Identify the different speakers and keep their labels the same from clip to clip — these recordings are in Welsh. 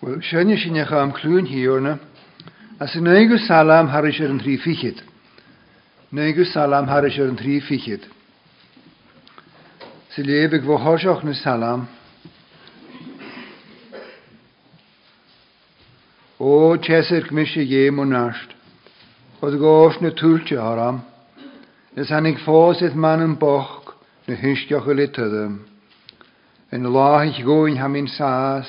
Speaker 1: Wel, sianne sin eich am clywyn hiwrna, as y neigw salam haris ar yn tri ffychyd. Neigw salam haris ar yn tri ffychyd. Sy lebeg fo hosioch na salam. O, chesir gmysio ie mwynasht, oedd gos na tŵltio haram, nes anig ffos eith man yn boch na hynstioch y litydym. Yn lahich gwyn ham un sas,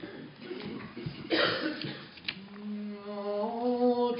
Speaker 1: No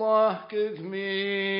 Speaker 1: الله ككمين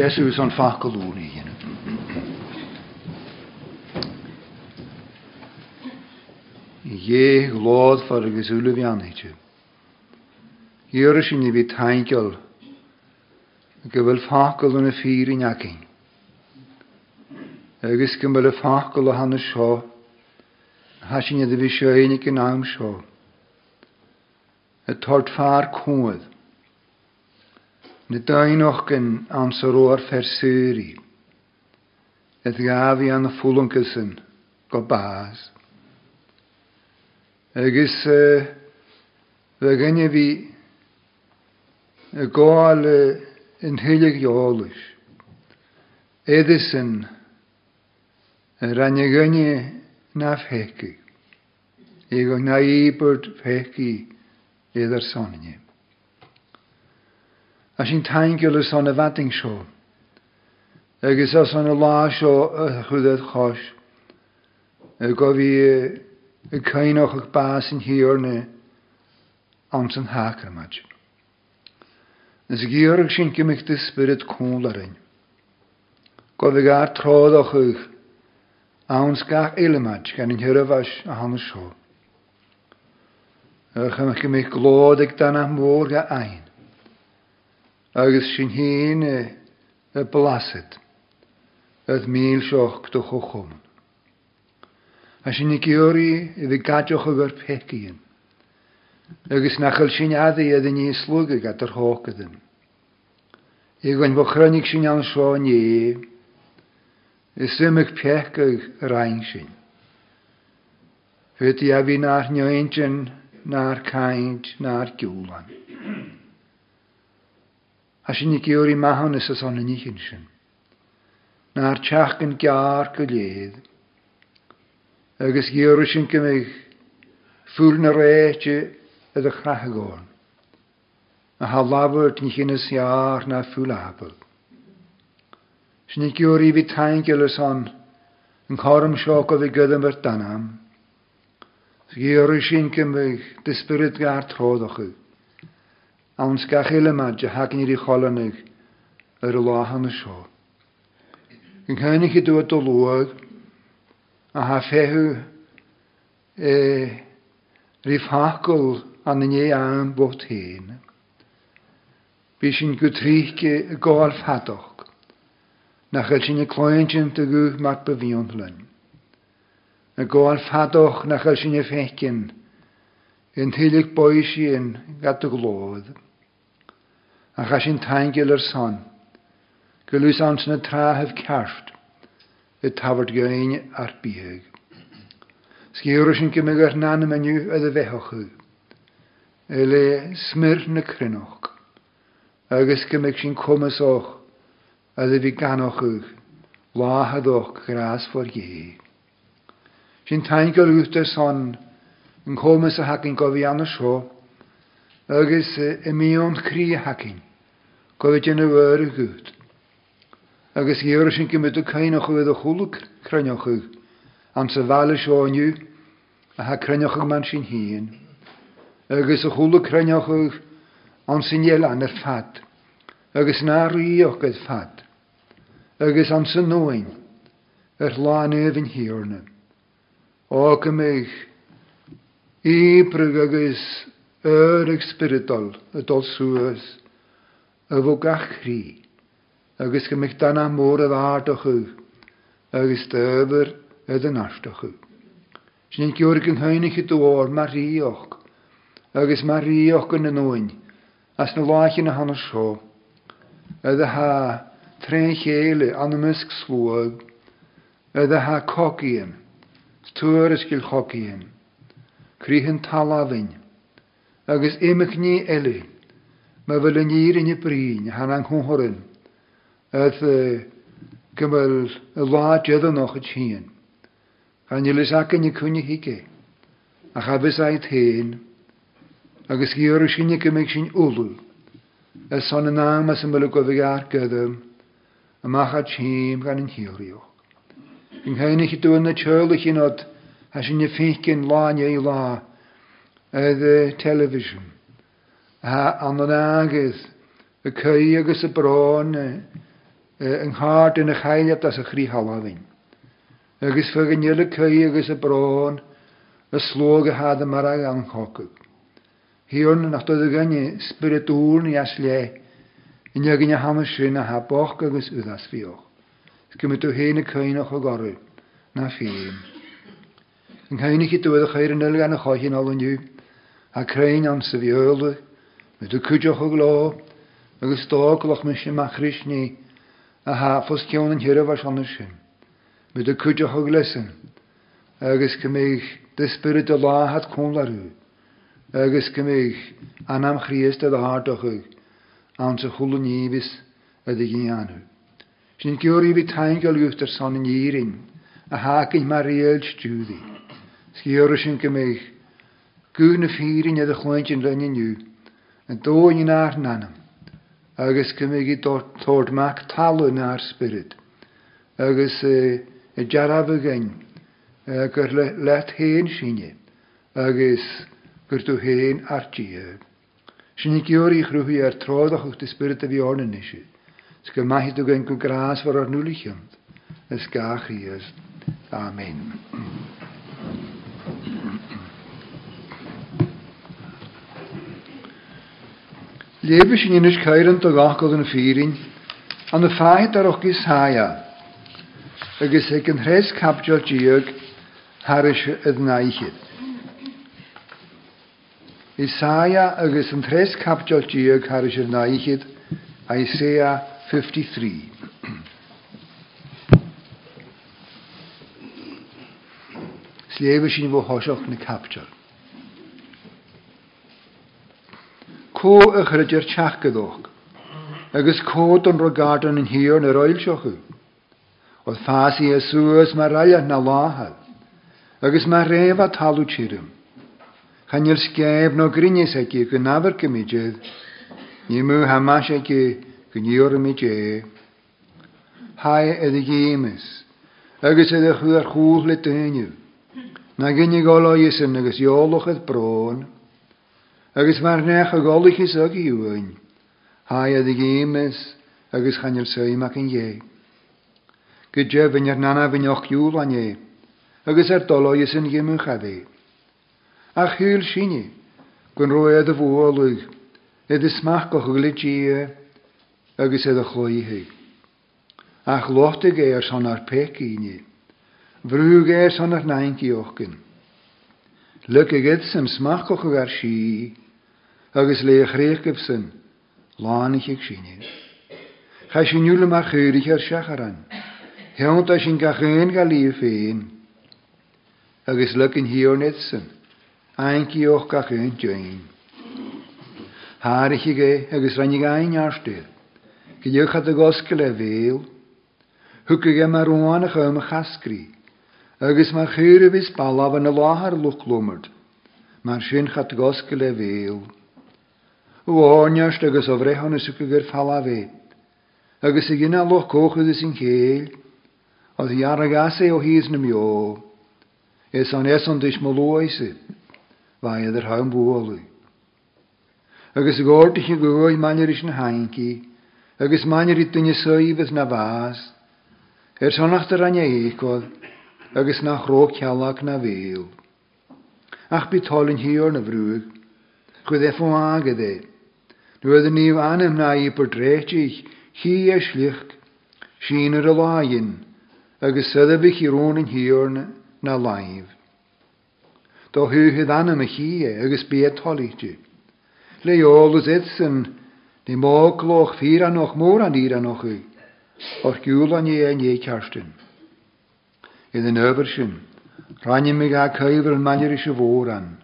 Speaker 1: sé ús an fa golóí dhéanam. Dhé lád far agus úla bheanhéite. Dhéar sin bhí tainceil go bhfuil facail na fíí necin. Agus go bhfuil facail a hana seo, Tá sin a bhí seo éananig an am seo. A tart fear cuad de tuinochken aan zijn roor versuri. Het gavi aan de voelenkussen, kopaas. Agus uh, eh, we gingen wie gaal eh, in heilig jolis. Edison eh, ranje gynje na fheki. Ego na nou ibert fheki a sin teingil is an a wedding seo. Agus as an a lá seo a chudad chois, a go bhí a cainoch ag bá sin hiorne an san hácar maid. Nes a gíorag sin gimmicht i spirit cúlarin. Go bhí gár tródoch ag an sgach ile maid gan in hirafas a hana seo. Ach am a gimmicht glódig dan a mórga ein. agus sy'n sin e, e blasyd, ydd mil sioch do chwchwm. A sy'n i gyori iddi gadioch o'r pecyn, agus na chael sy'n addi ydd ni slwg at yr hoch ydyn. I gwain bo chrynig sy'n iawn sio ni, is ymig pech ag sy'n. Fyd i a fi na'r nioentyn, na'r caint, na'r giwlan a sin nig iwr i mahon is as onan i hyn sin. Na'r tiach yn gar gyleid. Agus gyr i sin gymig ffwl na i reitio ydy agon. A ha labwyd ni hyn is iar na ffwl abel. Sin ni gyr i fi tain gilys on yn chorym sioc o fi gydym yr danam. Gyr i sin gymig dysbryd gar trodd o chyd awn sgach le madja hag ni cholannig ar y láhan na seo. Yn cynnig i dwi o lwag a ha e, rif hacol an yn ei am bot hyn. Bys yn gwtrych y gol ffadoch na chael sy'n y cloen sy'n gwych mat byfion hlyn. Y gol ffadoch na chael sy'n y fecyn yn tylig boes i'n gadw glodd a cha sin taingil ar san. Gylwys ans na trahef carft, y tafod gyn ar biheg. Sgiwr sy'n gymig ar nan y menyw ydy fehoch yw. Ele le smyr na crynoch. Agus gymig sy'n cwmys och, ydy fi ganoch yw. La haddoch gras for ie. Sy'n taingil wyth dy son, yn cwmys a hag yn gofi y sio, Eh, agus i míon chrí hacinn, go bhid an bhhar a gút. Agus dhéir sin go mit chéinach bhid a chola cranneochu an sa bhela seáinniu a ha cranneocha man sin hííon, agus a chola cranneochuh an sinéal anar fat, agus náíochgad fat, agus an san nóin ar lánéhn hiorne. Á go méich, Ípra agus Öreg spiritol y dod sŵs, y fo gach ac agos gymig dan am môr y o ddardach yw, agos dyfyr y ddynarsdach yw. Sy'n ein gywyr gyn hyn i chi dŵr, mae ac agos mae rioch yn y nwyn, a sy'n lach yn y hana sio, ydy ha tren chelu mysg slwag, ydy ha cogien, stwyr ysgil cogien, cryhyn talafyn, agus imach ní eile me bfuil an ír inne brín han an chuthirin gofuil a láéad an nach tían. Chan ac yn y cwni hige, a chabis a'i théin agus gíar sinne gymig sy'n ulu, a son yn am a symbol y gofig ar gargadm a macha tíim gan an hiíoch. Ghéine chi dúin na teirla chin od a sinne fécin láine neu lá, the y television. A an an agadd y cy agus y bron yng nghard yn y chailiad as y chri halafin. Agus fy gynnyl y cy agus y bron y slog y had y marag anghocwg. Hiwn nach doedd y gynnu spiritŵr ni as le yn y gynnu ham y sy'n a haboch agus yddas fioch. Sgymryd o hyn y o'ch o gorau na ffim. Yn cynnig i dwyd o chair yn ylgan y choch yn olyn a crein an sa bhéle, me o glo, a gló, agus tóglach me sin machris ní, a háfos cean an hiireh an sy'n. Me do cúideoch a glesin, agus cymig de spirit a láhat cún larú, agus cymig anam chríist a hádochuig, an chwlw chula nívis a dy gyn gynnu. Sy'n gyr i fi taen taingol yw'r son yn irin, a hacyn mae'r riel stwyddi. Sgio'r sy'n gymig, chwaint yn rhan yn yw, yn dwy yn ar nanam, ddod mac talw yn ar spirit, agos y e, e jaraf y gyn, agos e, let hen sinne, agus gyr dw hen ar dîr. Sy'n i gyr i'ch chrwhi ar trodd o'ch dy spirit a fi eisiau, nisi, sgyr mahi dw gain gwn gras fawr ar nŵl i chymt, ysgach i ys. Amen. Lebe sin innes ceiran do gachgad an fírin, an a fáid ar ochgus háia, agus ag an hres capdiol diog haris ad naichid. Is háia agus an hres capdiol diog haris ad naichid, Isaiah 53. Slébe sin bo hosoch na capdiol. Co a chrydi'r teach gyddwch. Agus cod yn rogadon yn hir yn yr oil siochw. Oedd ffas i Iesus mae rai na lahad. Agus mae ref a talw tirim. Chan i'r sgeb no grynis egi gynnafyr gymidydd. Ni mw hamas egi gynnio'r ymidje. Hai edrych gymys, Agus edrych hwyr chwch le dyniw. Na gynnig olo ysyn agus iolwch edd bron. agus mar neach a gálagus a dúin, haiad i gémas agus chaneal saoach an dhé. Go debhann ar nana bhaneochúil ané, agus ar doláis san ggéan chahé. A chuúil sinne gon roiad a bhálug iad is smach go chulatí agus é a choithe. Ach lochta géir san ar pecíine, bhrú géir san ar 90 ochcin. Lu a gid sem smach go chugar síí, agus le a chréchgah san lánig ag sinine. Cha nu mar chuúirich ar seacharan, Heanta sin ga chuin ga lí féin, agus le in hiíor net san, Aíoch ga chuin tein. Háirichi gé agus rannig aarsteil, go dheocha a gosca le bhéal, thuca ge mar roána chum a chascrí, agus mar chuúra bhís ballabhan na láthair luchlómart, mar sin chat gosca le bháneist agus ó bhréhanna suca gur fallahé. Agus i gine loch cóchud is sin chéil, a dhearra gasé ó híos na meo, Is an es an dis molóise, bha idir ha bóla. Agus i gáirrta sin gohid maiiris na hainci, agus maiirí duine saoíbes na bhás, Er sonnachta ranne eichod, agus nach ró ceach na bhéal. Ach bitálinn hiíor na bhrúg, chwyd efo fó agad nu de nieuw aan hem na je portretje, zich, hier is licht, zien er laaien, en gezellig heb ik hier onen hier na lijf. Toch huur het aan hem hier, en gespeerd halletje. Lee al de die maak vier en nog moer en hier en nog u, of kuul je en je kersten. In de neuversen, ran je me ga keuvel manierische woorden,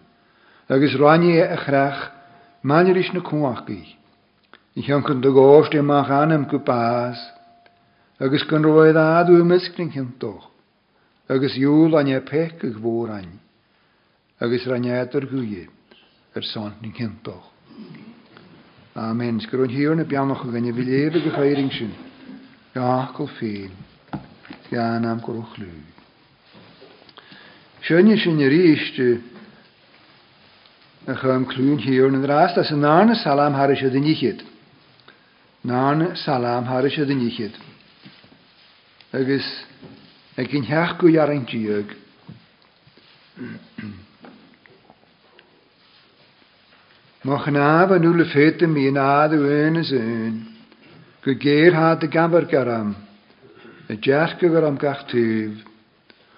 Speaker 1: en is ran je echt recht, Manner is no kuaki. Ik hanker de gosje mak aan hem ku baas. Eges kan roe da du miskring hindoch. Eges jool an je pekke geworden. Eges ranget er guyet. Er zondling hindoch. Amen. Schoon hier en bjanmachel, wenje wil eeuwige feieringen. Jaakkel feen. Jaan am krochlui. Schoenjes in je rijste. Äh, een geheim kluuntje hier in de raast, dat is een nane salam harisha de Nane salam harisha de nichit. Ik is, ik in herku jarentje jeuk. Mag nabe nu le fete me na de wene zijn. Gegeer had de gamber garam. Het jerke garam kachtuw.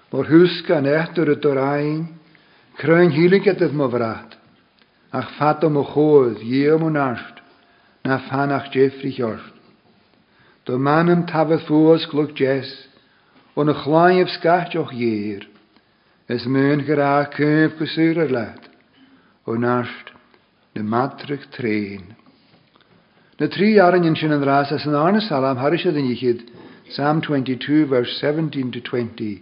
Speaker 1: Maar huska nechter het orain. Kruin hielik het het me ach fata mochóz dhéarmú nacht na fanach Jeffrey heart. Do manam tafah fuas clog jess a na chláinmh jeer. dhéir, is mön gorá cumh goúra leat ó náist De matrach tréin. Na trí aran sin an rás as an ána salam harisad den ichiid Psalm 22 verse 17 to 20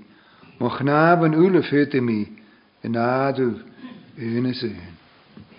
Speaker 1: mo chnaab an mi in áadúh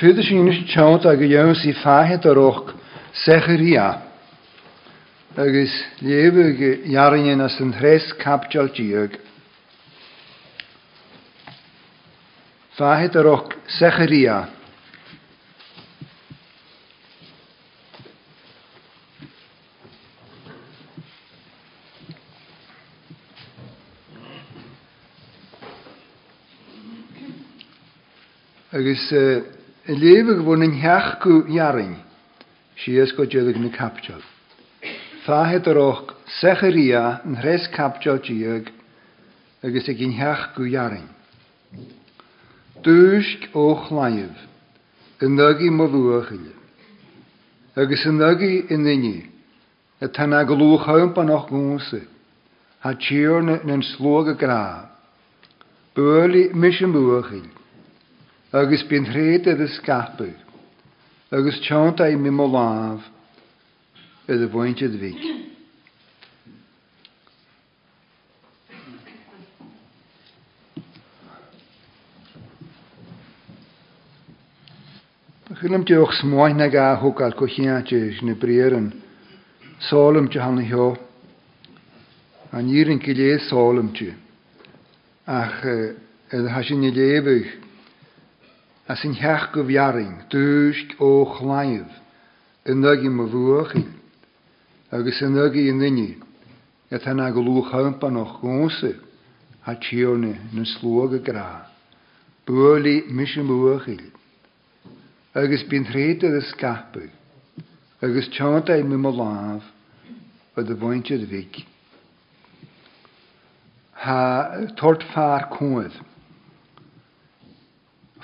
Speaker 1: Tuda sin is teant a go dhéann sí fáhead aróch secharía. agus lébe gohearan as an thrééis captealtíag. Fáhead aróch secharía. agus uh, eh, y lefyg fwn yn hiach gw iarin, si ysgo jydig na Tha hed yr och sech yr ia yn hres captio jydig, agos ag yn gw iarin. Dwysg o'ch laif, yn nygu moddwch ili, agos yn nygu yn inni, y tan ag lwch hawn pan o'ch gwnsig, ha tíorne yn slwg y slóga mis yn mission buachil agus bin rhed ydy is agus teanta a'i mi molaf ydy a ydy bhainte bhí. Chylim diolch smoen na gael hwg ga hwgal cwchiadau yn y brieran. Solym ti hannu hio. A yn gilydd solym ti. Ach, edrych hasi ni lebych. as in heach go bhearing dúist ó chláimh in nugi mo bhuachaí, agus in nugi in nine a tanna go lú champa nach gúsa a tíorna na slóga grá, Bulaí mis muachaí, agus bín réad a scapu, agus teanta mi mo láh a do bhainte vic. Tá tort fear cuaad.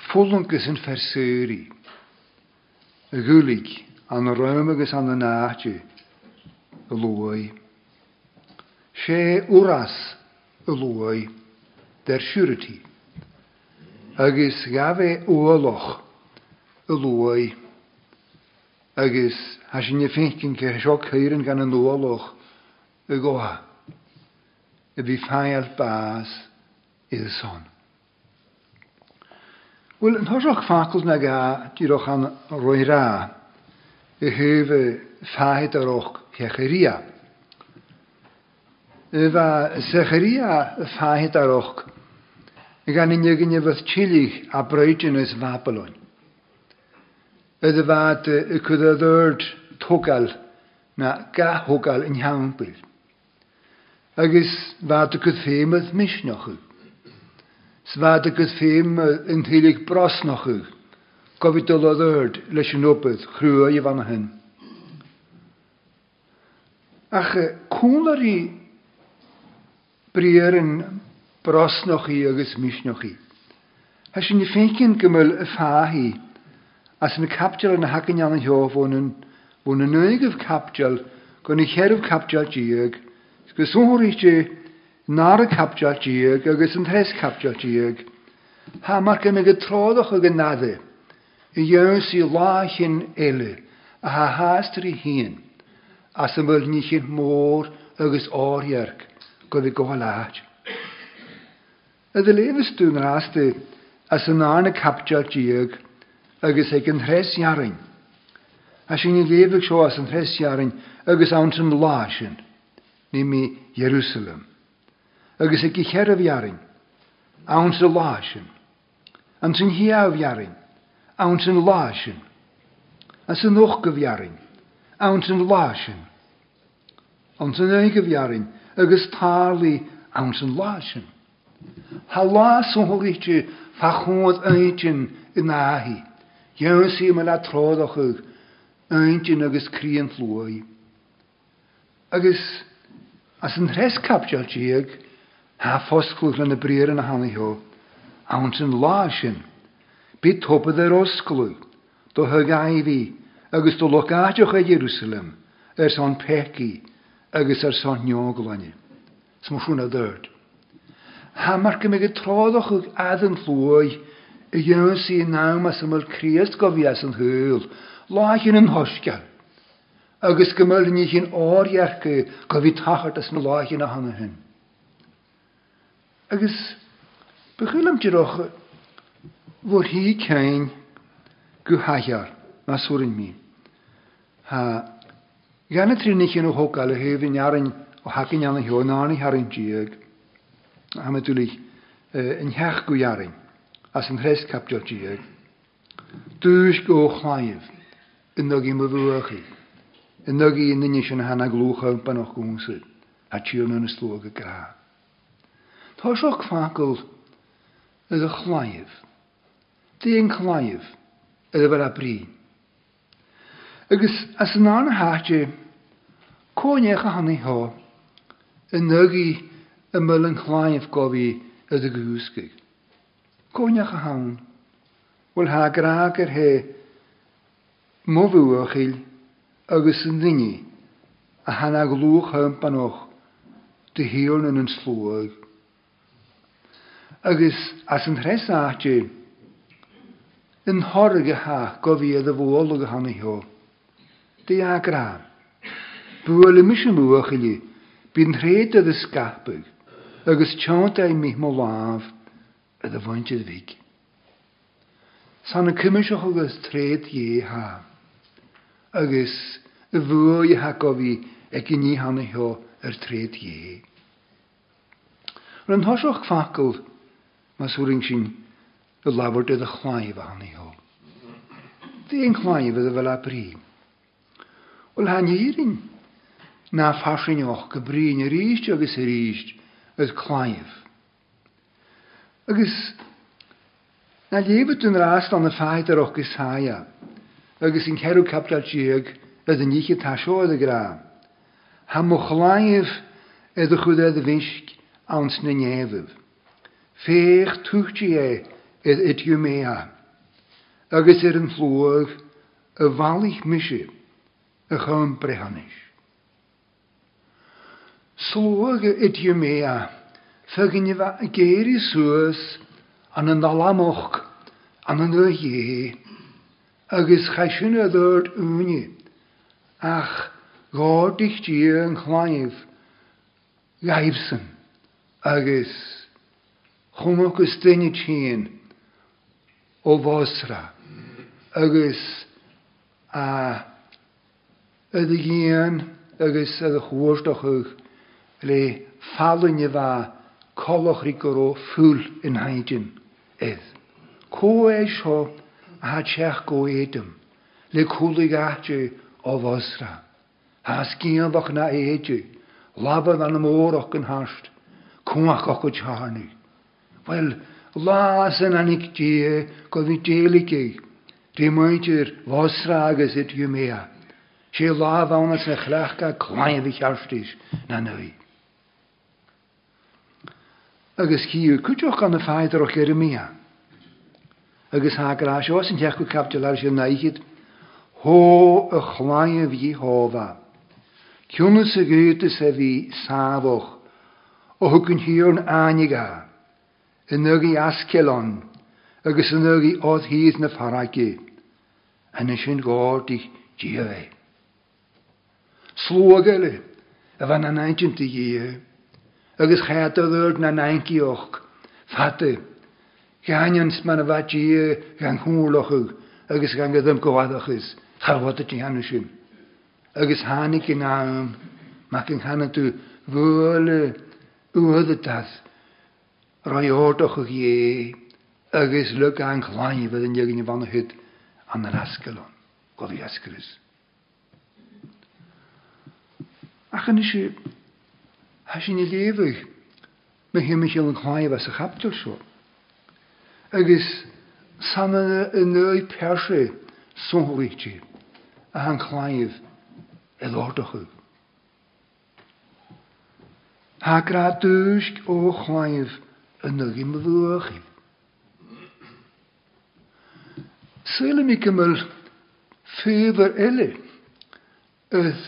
Speaker 1: Fulungus yn fersyri. Y gwlyg an y rhym agos an y naatju y lwy. Se wras y lwy der syrti. Agus gafe uoloch y lwy. Agos hasin ni ffeintyn ke sioc hyrin gan yn ooloch y goha. Y bu ffael bas Y son. Wel, yn hosioch ffacl na gael, dwi'n roch am roi rha, y hyf y ffaid ar och Hecheria. Yfa Secheria y ffaid ar och, y gan un ygyn y fydd chilich a breudio ys Babylon. Ydy fad y cyddoedd togal na gahogal yn iawn bydd. Agus fad y cydfeimydd misnochyd. Sfad agus féim yn thélig brasnach yw. Gofid dyl oedd yrd leis yn obydd, chrwa i fan hyn. Ach, cwn ar i brier yn brasnach i agus misnach i. Hys yn ffeicyn gymyl y ffa hi, as yn y capdial yn hagen iawn yn hiof o'n yn o'n yn ynig yw capdial, gwn i cherwf capdial diag, sgwyswn hwyr i nar y capdiall diag agus yn tes capdiall diag. Ha mae gen y gytroddwch o gynnaddu, i iawn i la hyn elu, a ha hastr i hyn, A y myl ni hyn môr agus oriarg, gof i gohol aad. Y ddylefus dwi'n rastu, a yn arn y capdiall diag, agus ei yn hres iarin. A sy'n ni lefyg sio as yn hres iarin, agus awn sy'n lasyn, ni nimi Jerusalem agus y gicher a bhearing, awn sy'n láisin. An sy'n hia a bhearing, awn sy'n láisin. A sy'n nwch a bhearing, awn sy'n láisin. awn sy'n eich a bhearing, agus tali awn sy'n láisin. Ha lás yn hwgyti fachwyd eintin yn ahi. Iawn sy'n mynd a troddach eich eintin agus crian llwy. Agus, as yn rhes capdiol tiag, Ha fosglwg na na brir yn a hannu ho. Awnt yn lásin. Bid topad ar osglwg. Do hyg i fi. Agus do locaadioch a e Jerusalem. Er son peci. Agus er son nioglani. Smwsiwn a dyrd. Ha mar gymig y trodoch yg adyn llwy. Y yw'n sy'n naw mas ymwyl Crist gofias yn hwyl. Lásin yn hosgal. agus gymyl ni chi'n oriach iarchu gofi tachart as na láith yn a hanna hyn. agus begrillamtíirecha bhór hí cein go haiar na sorin mí. Ha Gana in chin hóáil hehíhearan ó hacin anna heonáí harintíag ha me túlik in heach as an een kaptíag. Dúis go khayev, in nugí Een bhuachaí, in nugí in nine sin hena glúcha ban nach gúsa Tá seach facul ar a chláimh. Déon chláimh ar a bhar a brí. Agus as an ná háte cóinecha hanaíthá i nugaí a mu an chláimh gohí ar a gohúscaigh. Cóinecha hán bhfuil há gragur he móhúachil agus an duine a hena glúch hempa noch de hiúne an slóag. agus as an threisnáte in háigethe go bhí a bhla go hanaheo. Dé ará. Bhfuil mis an buchaile bín réad a a scapaig agus teanta mí má láamh a a bhaintid bhíic. Sanna cuimiiseach agus tréad dhéth, agus i bhuathe go bhí ag ní hanaheo ar tréad dhé. Ran thoiseach facul Mas wring sy'n y lawr dydd y chlai chlaif ho. hynny yn chlai chlaif ydy fel a brin. Wel han hirin. Na ffasin o'ch gybrin yr eist agos yr eist chlai chlaif. Agus, na lefyd yn rast o'n y ffaith ar o'ch gysaia. agus yn cerw capdal diag yd yn eich tasio yd y gra. Ha mwchlaif yd y chwydedd y fysg a'n sny'n nefydd. Fech tuchtí e is itju mea. Agus er yn flóg a falich misi a chum brehanis. Slóg mea itju yn fe geir i sŵs an yn dalamoch an an dhé agus chaisiún y ddod úni ach gádich tí yn chlaif gaibsyn agus chumachgus duine tíon ó bhásra agus a dhíon agus a chhuairdachuh le fallne bheit chochrí goró fúil in haidin éh. Có é seo a teach go éadm le coollaigh aite ó bhásra. Tá cíanbach na éidir, labban an móach an háist, cuaach go tearnig. Wel, las yn anig di, e, gofi delig ei. Di mwynt i'r fosra agos et yw mea. Si la fawn as na chlach ga clain fi chiarftis na nwy. Agus chi yw cwtioch gan y ffaith ar o'ch er y mea. Agus ha gras os yn tiach gwy capdol ar sy'n naigid. Ho y chlaen fi hofa. Cynnwys y gyrtys e fi safoch. O hwgyn hi hiw'n aniga yn yr i askelon, agus yn yr i oedd hydd na faragi, yn ys yn i i'ch Slwag Slwagele, y fan na naintyn ti ie, agus chaedodd yr na naint naintioch, gan yn sman y fad ie gan hwnlwch yw, agus gan gyda'n gwaddoch ys, charwad y ti hanwys ym. Agus hanig yn am, mae gan hanad yw fwyl y wyddath, raóach dhé agus le an chláin in an van het chud an an ascalón go í Ach en is he sin i léomh me hé je an chláin bh sa chaptar seo. Agus san in samen een sonhaittí a an chláimh i o yn yr imrwch. Sile mi gymryd ffyrdd yr ele, ydd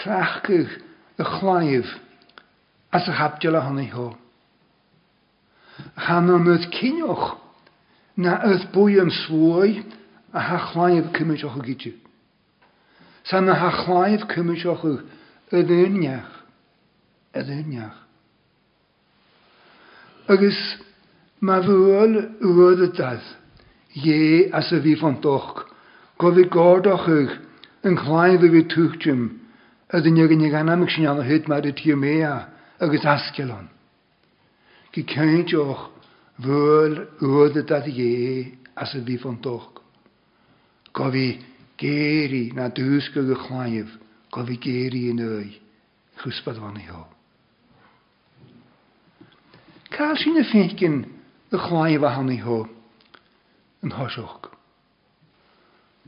Speaker 1: crachgyr y chlaif as y habdiol a honni ho. Han o'n ydd cynioch na ydd bwy yn swoi a ha chlaif cymryd o'ch o gydig. Sa'n na ha chlaif cymryd o'ch o'ch o yddyniach. Yddyniach agus ma y rudatas, ie as a bhí fan gordoch go yn chlaen fy fi bhí tuchtim a d nne gan amach sin anna hit mar i tí méa agus ascelan. Gi ceint och y rudatas ie as a bhí fan Go bhí géirí na dúsca go chláinmh go geri yn oi, öi, chuspad i ho. Cael sin na fécin de chláimh a hanaíthó an thoiseach.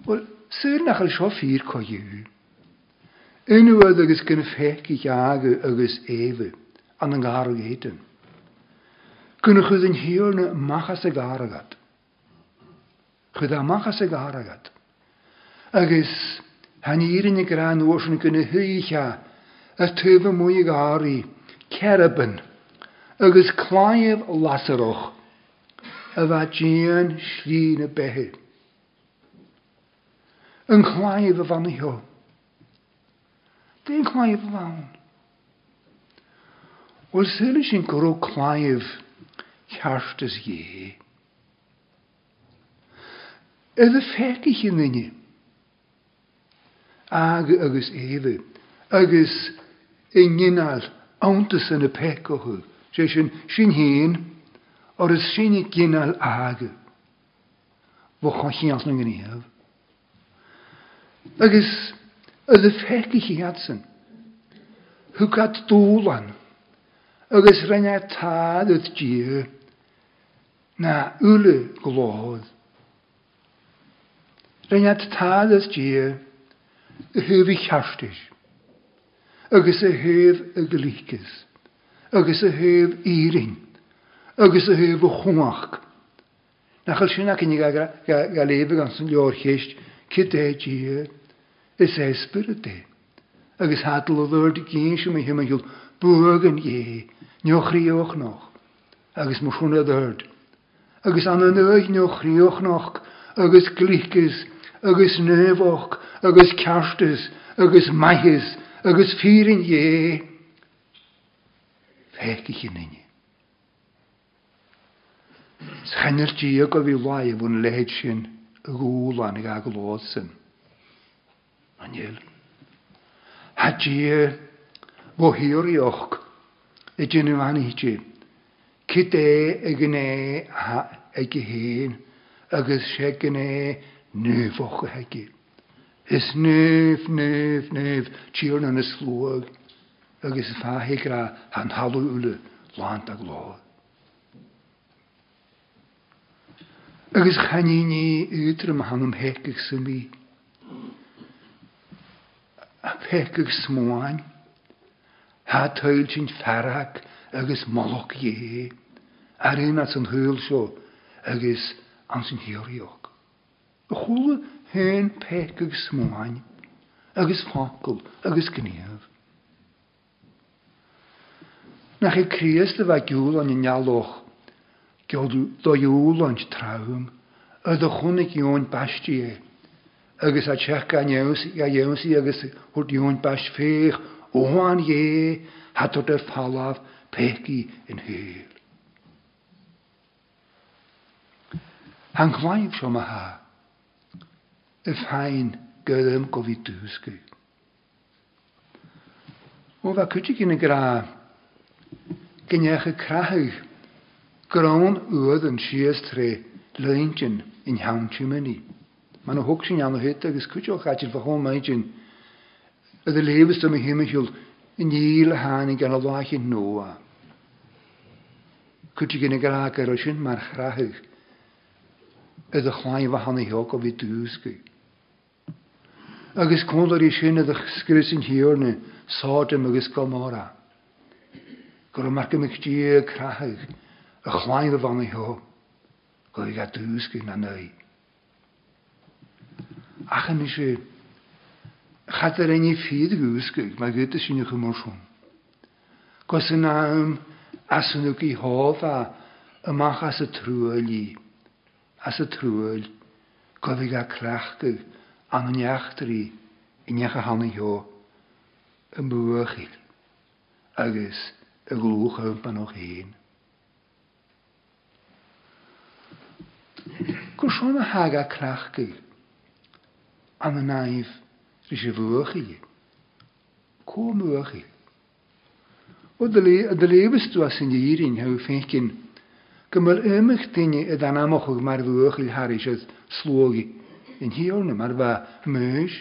Speaker 1: Bhil suúr nach seo fír chu dhéú. Inuad agus gin féci teaga agus éh an an gára héan. Cuna chud hiol na machas a gáragad. Chud a machas a gáragad. Agus hanírin i grán ósanna gona thuíthe a tufa mú a cerabyn. Cerabyn. agus chláamh lasaroch a bheit déan slí na bethe. An chláamh a bhanaheo. Dé chláamh bhain. Bhil sula sin goró chláamh cheartas dhé. I a féici nanne aga agus éhe agus i gginál antas san na pecochuh. Sy'n shin hin o'r is shin i gynnal ag. Fwch o'n chi'n allan yn gynnyaf. Agus, ydw ffeg i chi adsyn. Hwgad dŵlan. Agus rhaid tad ydw gyr. Na ule glodd. Rhaid tad ydw gyr. Y hyf i chastis. Agus y hyf y agus a hef írin, agus a hef o chwmach. Na chael sy'n ac unig gael efo gan sy'n lior chysg, cyd e gyd, ys esbyr y de. Agus hadl o ddod i gyn sy'n mynd hymyn gwyl, bwag yn ie, nioch rioch noch. Agus mwch hwn o ddod. Agus anna nioch nioch rioch noch, agus glicus, agus nefoch, agus kerstus, agus ie. agus ffyrin ie fekich yn inni. Sghanner di o gofi lai y fwn lehed sy'n e, y gŵl an ag aglodd Ma'n Anil. Ha di e bo hiwr i och E dyn yn fan i di. Cyd e y gyne ha ag i hyn agos se gyne nef och ag i. Is nef, nef, nef, tiwr yn y slwag agus is fáhé gra han halú úle láint a gló. Agus ym útrum hangum hekig sumí. A pekig smáin, Ha töil sin ferach agus moloch dhé, ar un at yn hwyl seo agus ans yn hiíoch. A chula hen pekig smáin, agus fakul agus gynhyrf. nach i Christe wa gúil an in nealoch. Geol do júil an traum, äh, a do chunig jón bastie. Agus a tseach gan a jeúsí agus hút jón bast féch, óháin é hat a fallaf peki in héir. Han chwaim som a ha, y ffain gyrym gofi dwsgu. O fe cwtig yn y graf, y crathg, Grawn uad yn sias tre leintin in hawntiúmini. Man a hog sin an hit agus cuiteoch atil fa homaidin, a de levest am himimiisiúl in níle hánig gan a láchin nóa. Cuti gin gra ar sin mar chrathg, a a chláimh hanna heog a bhí dúsgu. Agus cóir í sin a scrissin hiorne sátim agus gomára gur meach mé tí crathg a chláin a bhana theo gwyr i ga dúscu na nu. Achan is sé chat ar aní fiad gúscu má gote sinne go marsún. Go san náim asanú í háh a ymach as y trwyl i, as a trúil i bhí ga creachcu an an neachtarí i necha hana heo yn bwychig. Agus, y glwch a pan o'ch hyn. Gwrsion a haga crach gyg, am y naif rysio fwych i, cwm fwych i. O dylefus a sy'n eirin hyw ffenkin, gymryd ymych dyni y amoch amochwg mae'r fwych i'r haris slwog i, yn hi hiorn yma'r fa mys,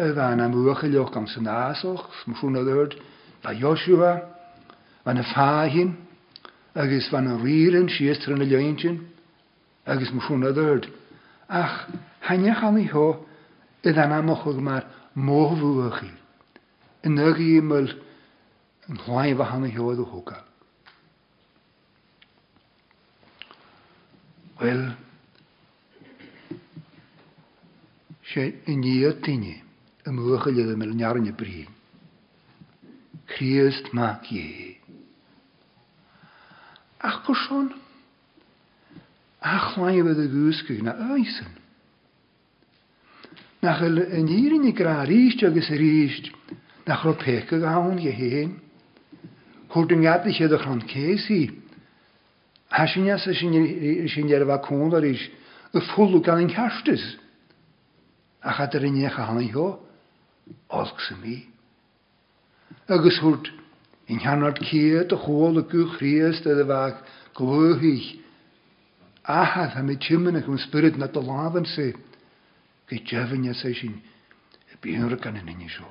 Speaker 1: y fan am fwych i lioch gan sy'n asoch, smwswn o ddyrd, fa Joshua, van een fáhin agus van na rian siistre na leontin agus marúna dúirt. Ach hainechaníthó i an amachchug mar móhhuaí. In nugaí mul an chláimh hanna heád a Wel, Well in je níiad een a mucha le me je brí. Christ má je. Ach schon. Ach lai e fydd y gwsgwg na oesyn. Nach yl yn hier i gra riecht agos rist, nach ro pech ag awn hin. hen. Hwrt yn doch sydd o'ch rhan cesi. Ha sy'n ias a sy'n iar fa cwn ar is, y ffwlw gan yn castis. Ach hat er iach a hannu ho, olg sy'n mi. Agos in hanard o a chole ku chriest de vaak glohig. Ahad ha mit chimmenach um nad na de laven se. Ge jevin ja se sin. Bier kan in ni so.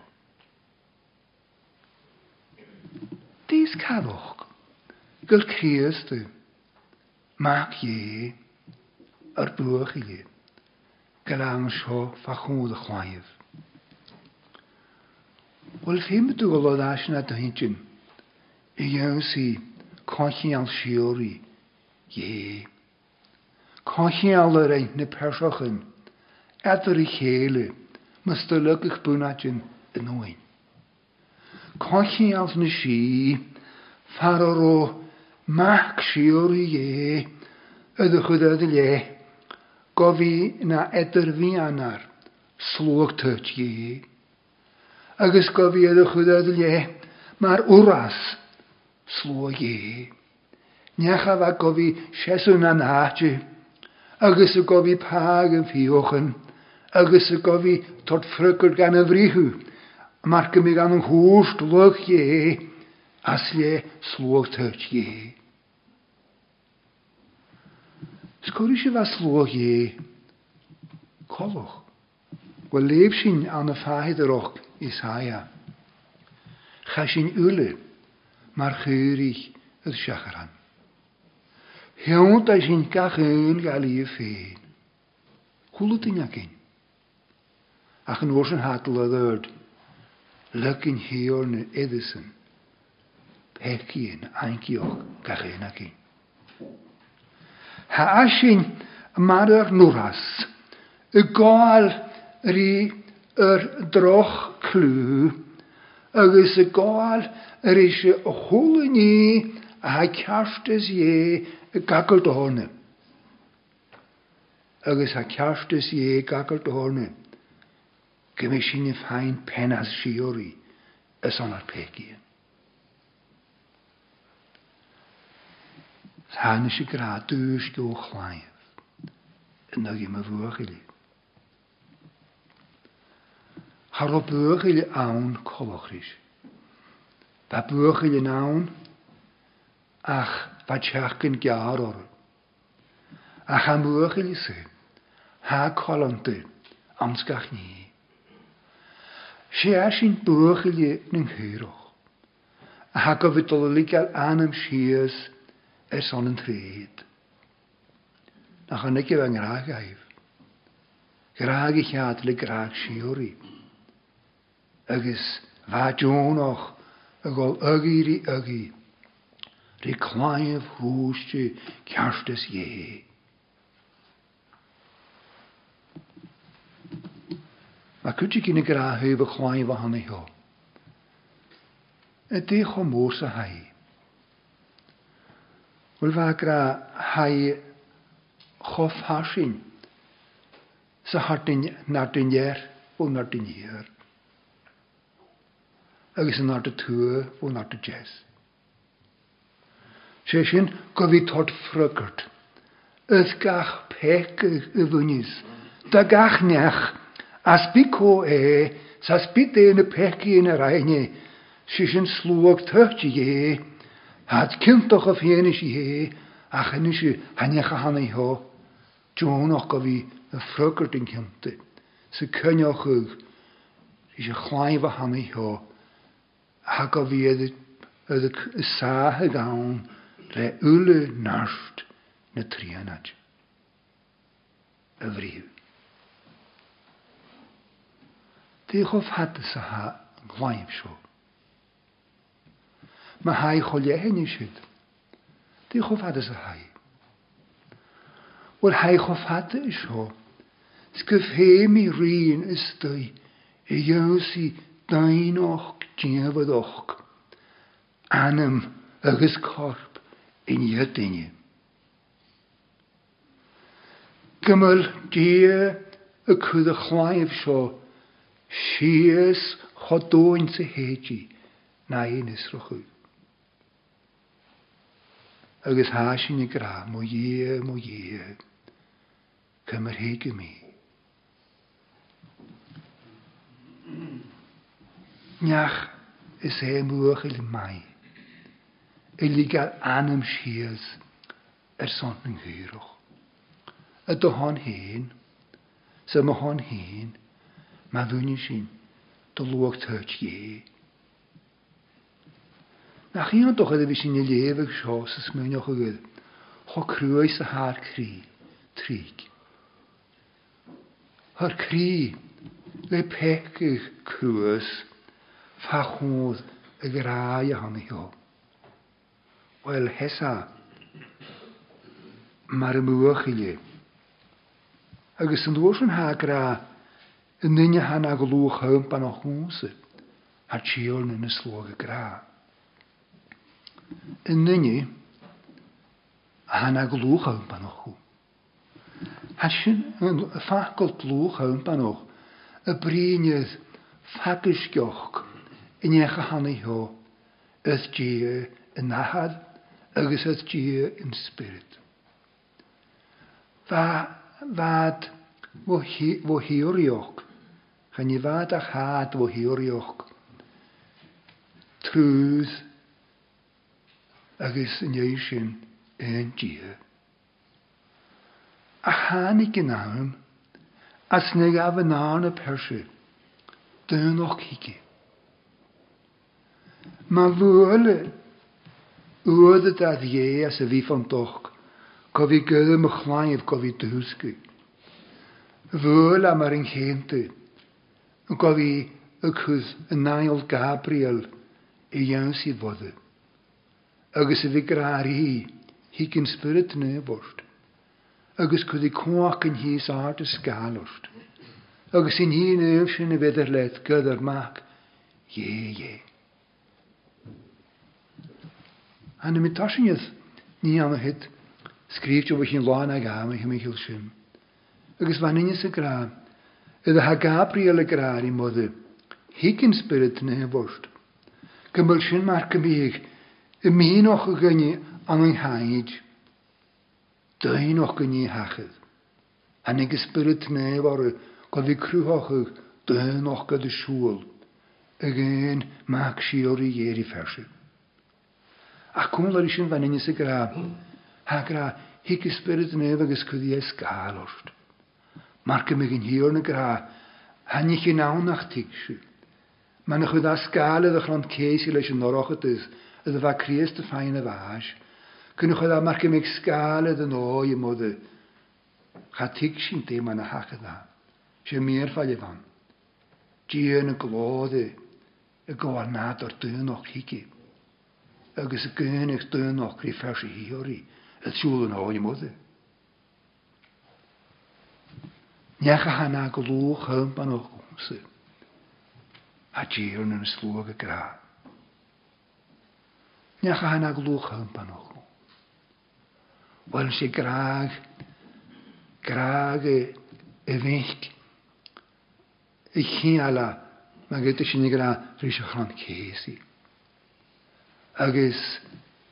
Speaker 1: Dies kadoch. Gul krieste. Mac je ar Gyl je. Galang sho fachmude chwaif. Wel, fim bedoel dat als je naar de i si, cochi al siori. Ie. Cochi al yr ein na persochyn. Edr i chele. Mys dylygych bwnadyn yn oen. Cochi al na si. Faror o mach siori ie. Ydych ydy ydy le. Gofi na edr fi anar. Slwg tyt ie. Agus gofi ydych ydy ydy le. Mae'r wras svoje. Nechava govi šesun an hače, agus a govi pagen fiochen, agus a govi tot frukker gan a vrihu, marke mig an húst lök je, as je slog tört je. Skorishe va slog je, koloch. Wel leef sin an y ffaid yr och Isaia. Chas sin yle. mar chuúrich a seacharhan. Heont a sin cachún galí a féin. Nou Chúlatíine cin. Ach an oors an hatal a dhird, lucin hior na Edison, pecíon aincioch gachén a cin. Ha a sin mar ar núras, y gáil rí ar droch clú, agus y gael yr eisiau hwl yn ni a ha ceartas ie y gagol dohorna. E. Agus ha ceartas ie gagol dohorna. E. Gymig sy'n y ffain penas siori e. ys on ar pegi. Rhan eisiau gradwys gywch laif. Yn ogi mae fwy o gilydd. har o bwchil awn colochris. Ba bwchil yn awn, ach ba tiach yn or. Ach am bwchil se, ha colonte, amsgach ni. Si i'n sy'n bwchil yn nghyroch. A ha gofydolig al anam sias er son yn tred. Nach yn ygyf yng Graag i chaadle graag siori. agus bhaidúnach a gáil agéirí agé ri chláimh húiste ceartas dhé. Má chute cinna gráthúh chláimh hanaitheo. I e dtí chu mór a haí. Bhfuil bheit ra haid chofthá sin sa hartin na dunéir ó na dunéir. agus an arta tú bhn ar dy jes. Se sy'n bhí tart frugart. Is gach pech y fwynys. Da gach neach, as bi co e, sas bi e de yn y i yn yr aini, Se sy'n slwag tycht i e, had cyntoch o ffienis i e, a chyn i si hanech a hanei ho. John och go y frugart yn cynti. Se cynnioch yw, si sy'n chlaif a hanei ho hag o fi ydw y sa y gawn le ule narft na trianad. Y frif. Dych o ffad y sa ha glaif siw. Mae hai chwlio hyn i sydd. Dych o ffad y sa hai. Wel hai chwlio ffad y siw. Sgyffhe mi rin ystwy yw si dain och dainoch och anam agus corp in iadine. Gymal dia y cwyd y chlaif sio, sias chodwyn sy hegi na un ysrochw. Agus hasin i gra, mo ie, mo ie, cymal hegi mi. Nach is he mwch il mai. Il I gael anem sias er sond yng Nghyrwch. Y do hon hyn, sy'n ma hon hyn, ma ddwn i sy'n do lwag tyrch ie. Na chi o'n dochyd o'ch fi sy'n ei lefyg sio sy'n smynioch o gyd, cho crwys y har cri, trig. Har cri, le pecych crwys, fachwdd y grau a hon hio. Wel, hesa, mae'r mwch i ni. Ac Agus yn dwys yn hagra, yn nynnu han hana glwch hwn pan o hwnsyd, a tiol yn y slog y gra. Yn nynnu, han hana glwch hwn pan o hwn. Hasyn sy'n ffacol glwch hwn pan o'ch, y brynydd ffagysgioch, a hannu hw, ys díú yn nahad agos ys díú yn spirit. Fad fo hiwrioch, chan i fad a chad fo hiwrioch, trwys, agos yn eisiau yn díú. A chan i gynnawn, as nag af yn arn y persi, dyn o'ch higi. Ma vuole. Ude dat je as vi van toch. Ko vi gøde me klein ko vi tuske. Vuole maar in gente. y cwrs y nael Gabriel i jansi vode. Agus fi grar hi hikin spirit neu bort. Agus kud i yn hi sarte skalost. Agus in hi ne öfsine vederlet göder mak. Je je. a na mi tasinad ní anachid scríte bh sin láin a gá a mi hiil sim. Agus bhaine sa grá, gra, a ha Gabriel a gráí modu, hicin spirit na he bst. Gymbal sin mar gymig, i min och a gnne an an haid, Dyn och gynní hachydd. Hannig y spirit nef o'r go fi crwhochwch dyn och gyda siŵl. Ygyn, mac si i eri fersig. akkumulation var ninni sikra hakra hikki spirit is ges kudies kalost marke megin hierne gra han ich in aunachtig schü man ich de grand keisi lesh norachet is es va feine vaas kun ich marke meg skale de noye mode gatik shin te man je meer van je van Dieren glode, ik e ga naar o'r tuin nog agus e. a gcéananig do nach í fersa híorí a siúlan áí mode. Necha hena go lú chum an óúmsa a ddíar na slú a grá. Necha hena go lú chum an óú. Bhil sé gráag gráge i bhéic i chéala me go sin gra rí se chan agus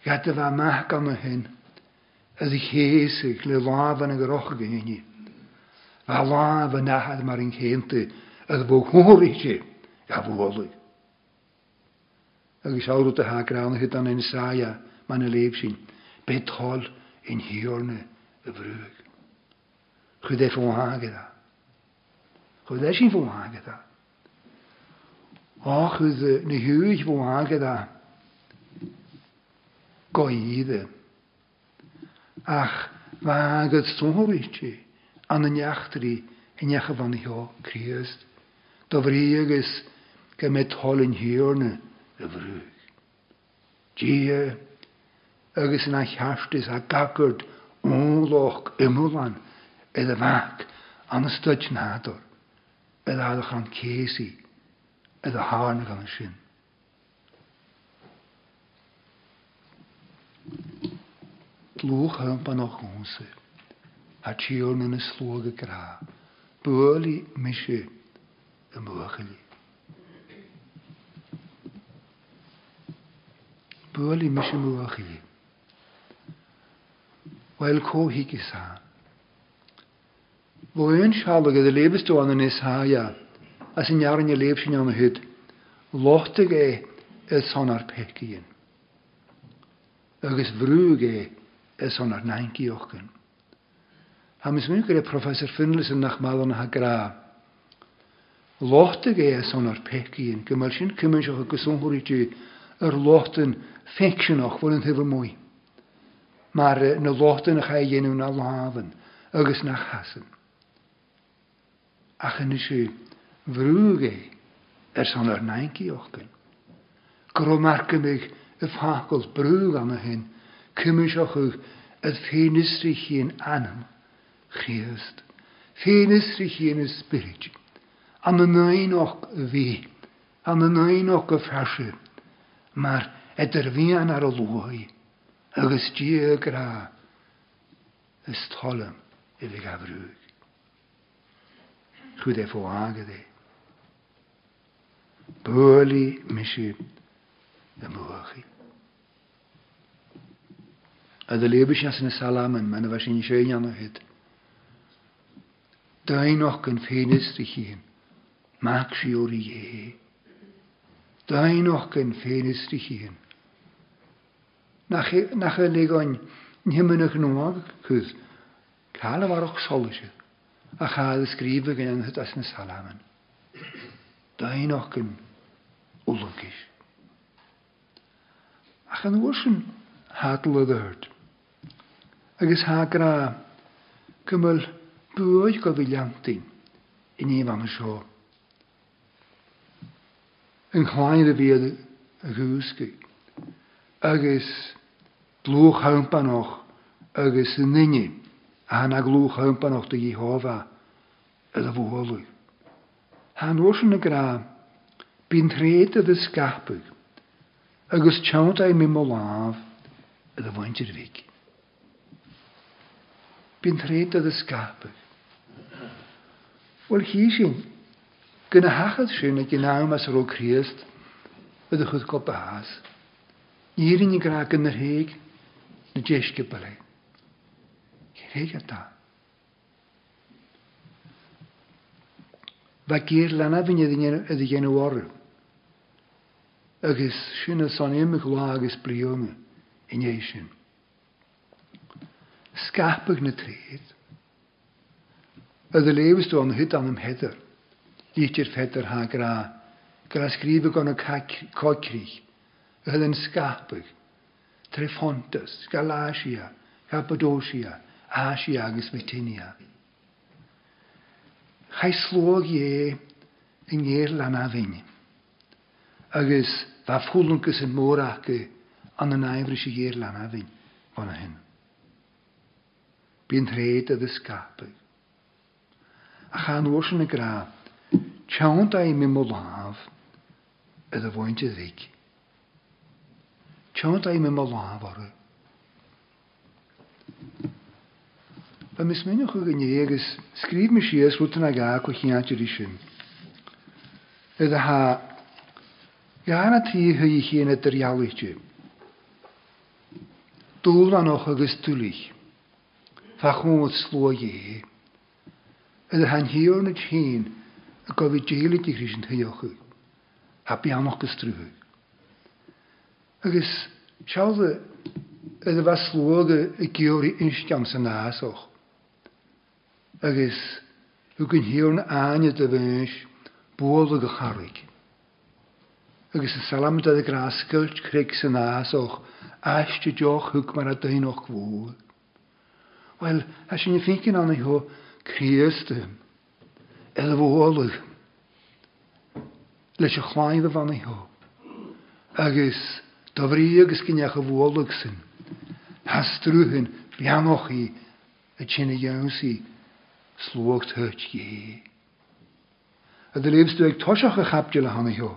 Speaker 1: gata bheith meach am hen as i chéasa le láhan a maar in gohéine. Bá láh nachad mar an Als a bh chóiríte a bhla. Agus áú a háránachit an in sáia man e e e, na léb in hiorne a bhrúg. Chd é fágada. Chd é sin fágada. Á ich na hiúig goide. Ach, waget sonrichi, an yn iachtri, yn van fan hio, Christ, do vrieges, ge met holen hierne, y vrug. Gie, agus in a'ch hastis a gagwrd, onloch ymwlan, edd y fac, an y styd nador, edd adach an cesi, edd Lwch yn pan o'ch gwnsi, a tiol yn y slwg y gra, bwyl i misi y mwych i. Bwyl i misi mwych i. Wel co hi gysa. Fwy'n siarad gyda lebys do anna nes ha ia, a sy'n iawn i'n lebys i'n iawn o hyd, lochtig e, y son ar pech i'n. agus bhrúgé is an ar 9íochchan. Ha mis mú gur professor Finlayson nach málanathe grá. Lochte é is an ar peíon go mar sin cumimiseach a gosúthirí tú ar lochtan féicsinach bhfuil an thibh muoi. Mar eh, na lochtan a cha dhéanú na láhan agus nach hasan. Achan is siú bhrúgé er san ar 9íochchan. Gro y ffacol brwg am y hyn, cymisioch ych y ffenistri chi'n anam, chiast. Ffenistri chi'n y spirit, am y nainoch o'ch fi, am y nainoch y ffasio, mae'r het er ar y lwy, agos di y gra, ystolym y fi gafrwg. Chwyd na mwachi. A nes lebish nas na salamen, man fes washin shein yna hyd. Dain och en hyn, mag si i je. Dain och en fenestrichin. Nach nach legon nimmenach noag kus. Kala war och solische. A chal skribe gen hyd as salam salamen. Dain och en ulugis ach an uairsin hadl o d'irt. Agus hágra cymul bwyd go fi leantí i ni fan y sio. Yn chlain y fydd y hwsgu. Agus blwch hympan och agus y nini a hana glwch hympan och dy Jehova y ddyfwolwg. Han yn y gra, Bi'n tred y ddysgabwg agus teanta ei mimo mo láh a a bhaintir bhíic. Bín tréad a scape. Wel hí sin gona hachad sin a gnáim as ró Christ a a chud go bahas. Írin i gra gan ar héig na déisce balé. Réig a tá. Ba géir lena vinne a dhéanú orú agus sinna san imach lá agus bríúna iné sin. Scapach na tríad. Yd y lewistw o'n an am ymhedder, dítir ffedder ha gra, gra sgrifau gan o cocrych, y hyd yn scapach, Trefontas, Galasia, Cappadocia, Asia agus Bitinia. Chai slog ie yng Nghyr lan a fyny agus bheit fúlangus an mórach go an an éimhrí sé dhéir lena bhín bhna o'na hyn. réad a is scape. A yn y gra, grá, da a mi mó y dy fwynt bhaint ddig. dhic. da i mi mó láhhar. Fy mis minic chu gné agus scríb me sios ruútain a gá chu chiaantirí sin. Id a ha Iana tí chuí chéana idirhealaite. Dúil anach agus túlaich, Fa chumad slóhé. Idir han hi o'r nid a y gofyd déala i hrís an thuochu, ha beannach siawd y Agus fa idir y slóga i ggéorí insteam san náasoch. Agus hu gon hiíor na aine a bhéis bóla o'ch charraigh agus salam is salamda gras gylch creig sy'n as och aiste joch hwg mar a dain och fwyd. Wel, a sy'n y ffigin anna el fwy olyg, leis y chlaen y fan hw, Agus, dofri agus gynnech y olyg sy'n, has hastrwhyn, bianoch i, y chyn y iawn si, slwog tyrch gi. A dy leibs dwi'n tosioch y chapdil a hanna ho.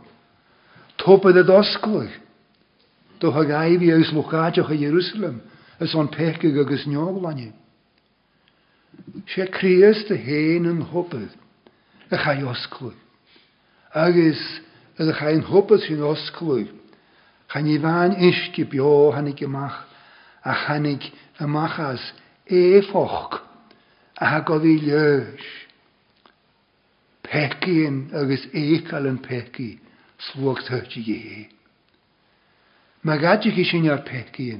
Speaker 1: Topa de dosclach. Do ha gaivi eus lochadio a Jerusalem, as on pechig agus nioglani. Se kriest de heen en hoppet, a chai osclach. Agus a chai en hoppet sin osclach. Chan i vain ischki bio hannig gemach, a hannig a machas efoch, a ha govi ljösh. Pekien agus ekal en pekien. hi. Mae je. Magadje gishin ar ochr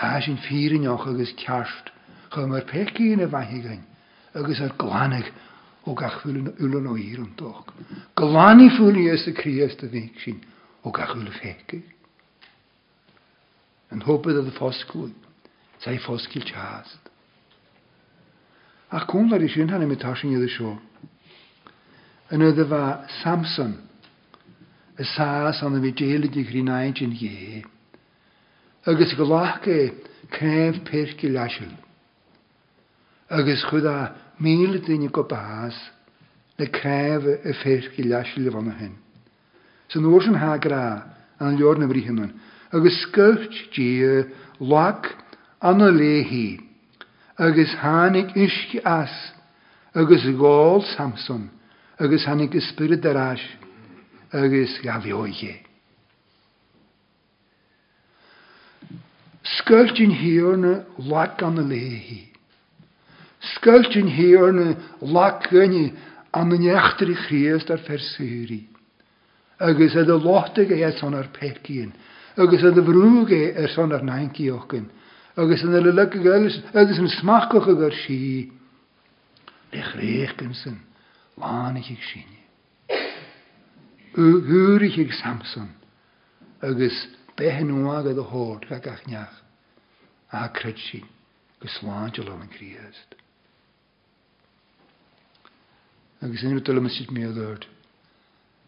Speaker 1: Hashin firin Chy agus kjarst, chum ar petkien a gyn. agus ar glanig og achfulen ulen og iron dog. Glani fuli es a kriest a vikshin, og achul fekir. En hoppet av foskul, sei foskil chast. Ach kun var i skyn han i mitashin i det sjå. En öde Samson, y sas an bhí déad de chrínáid in dhé. Agus go lácha cnéimh péirci leiisiil. Agus chudá míle duine go bás le pyrch a féirci leiisiil le bhana hen. San uair yn hagra, an leor na bríhanan, agus scuirt dí lach le hi, agus hannig isci as, agus gol Samson, agus hannig ysbryd ar agus gafioige. Skultin hiorne lak an de lehi. Skultin hiorne y am y de i chriest ar fersyri. Agus ydy lotig lochtige son ar pecyn. Agus ydy frwg vroege er son ar neinkiochen. Agus an de lukke gulis, agus smachwch smakkoche ar si. Lech reich gynsyn, lan eich eich sinje. ik Samson agus bethe nóágad a háir le gaithneach acréid sin go sláinte le an chríist. Agus inú tal si méadúirt.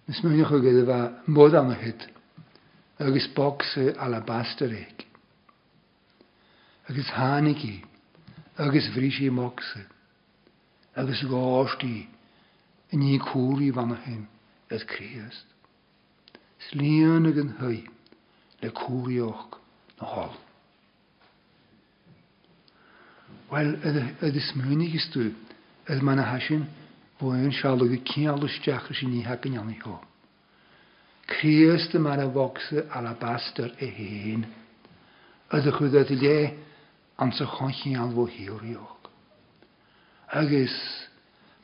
Speaker 1: Is muneach chu de a bheith mód annachid agus boxe alabasteréic. agus haniki. agus bhrísí moxe agus gáistí i ní cuaí van hen. at Christ. Slian ag yn hy le cwrioch na hol. Wel, ydy smynig ystw, ydy ma'n ahasyn, fwy'n sialwg y cialwstiach sy'n ni hag yn iawn i ho. Christ yma'r afogsa alabaster e hyn, Ydych chi ddod i le ans y chonchi alfo hiwriog. Agus,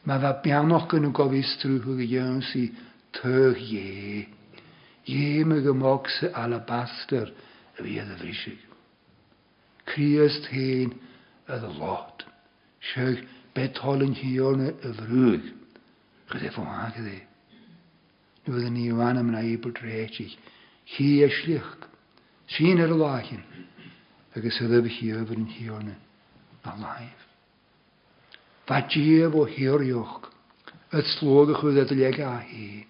Speaker 1: mae fe bianoch yn y gofis trwy hwg i iawn sy'n Tych ie. Ie me gymog sy alabaster y fi ydd y frisig. Criast hen y lot. Siag betol yn hiorna y frwg. Chyd e ffwn hag ydi. Nw ydyn ni yw anam na i bod rechi. Chi eislich. Sîn ar y lachin. Agus ydyf chi yfyr yn hiorna na laif. Fa jef o hirioch. Het slogen goed dat leg aan hyn.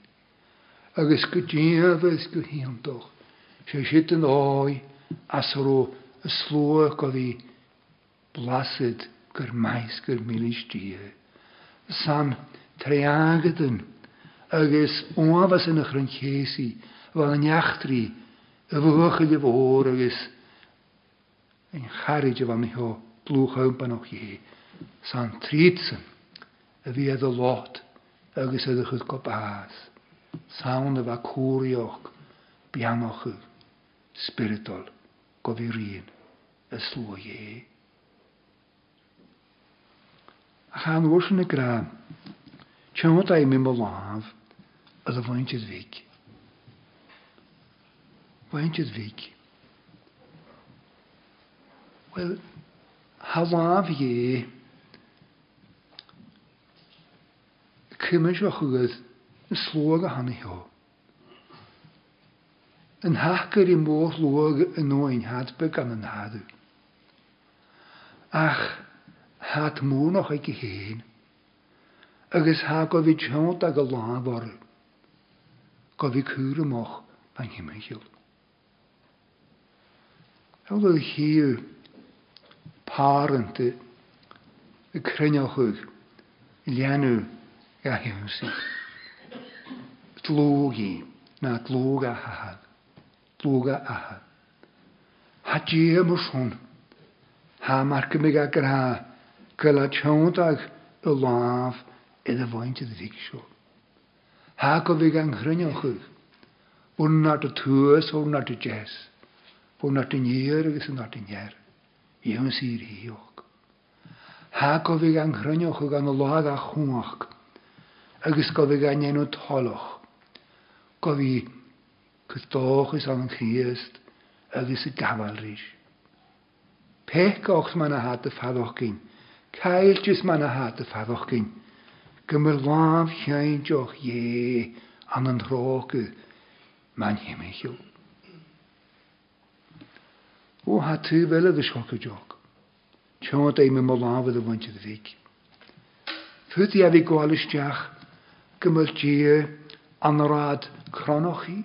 Speaker 1: agus go déanamhs go híantoch. sé si an áid as ró a sló go bhí blasid gur meis gur San treagadan agus óhas in a chrunchéí bh an neachtrií a bhcha de bhór agus an chaide bh mitheo blúchampa nach hé san trísan a bhí a lát agus a chud go sawn y fa cwrioch bianoch y spiritol gofir un y slwy ie. A chan wrs yn y gra, tiawnt a'i mynd o laf, a dda fwynt ydd fig. Fwynt ydd fig. Wel, ha laf ie, cymys o'ch ygydd, Sloga hanna heo. An hachgur i mór lóga an óin Ach, hat mónach ag héin, agus ha go bhí teont a go láhharu, go bhí cúramach an himmeisiúil. hier hiú páranta i crunechuig tlúgi na dlwg a hahad. dlwg a ahad. Ha mwys hwn, Ha marca mig agar ha gyla ag y laf iddo faint iddo ddig sio. Ha gofig fi gan hrynioch yw. Bwn nad y tŵs o nad y jes. Bwn nad y nier agos nad y nier. iawn sy'r hiog. Ha go fi gan hrynioch yw gan y lag a chwngach. Agos go fi gan enw toloch go bhí chus dóchas an an chiist agus y gabhail ríis. Pech gochs man a hat a fadoch gyn. Caeltys man a hat y ffaddoch gyn. Gymryd laf hyn joch ie an yn an rhogu man yw. O ha tu fel y sioc y joc. Tionod ei mynd o laf ydy fwynt ydy fig. Fydd i afi gwalus diach gymryd ad anorad cronochaí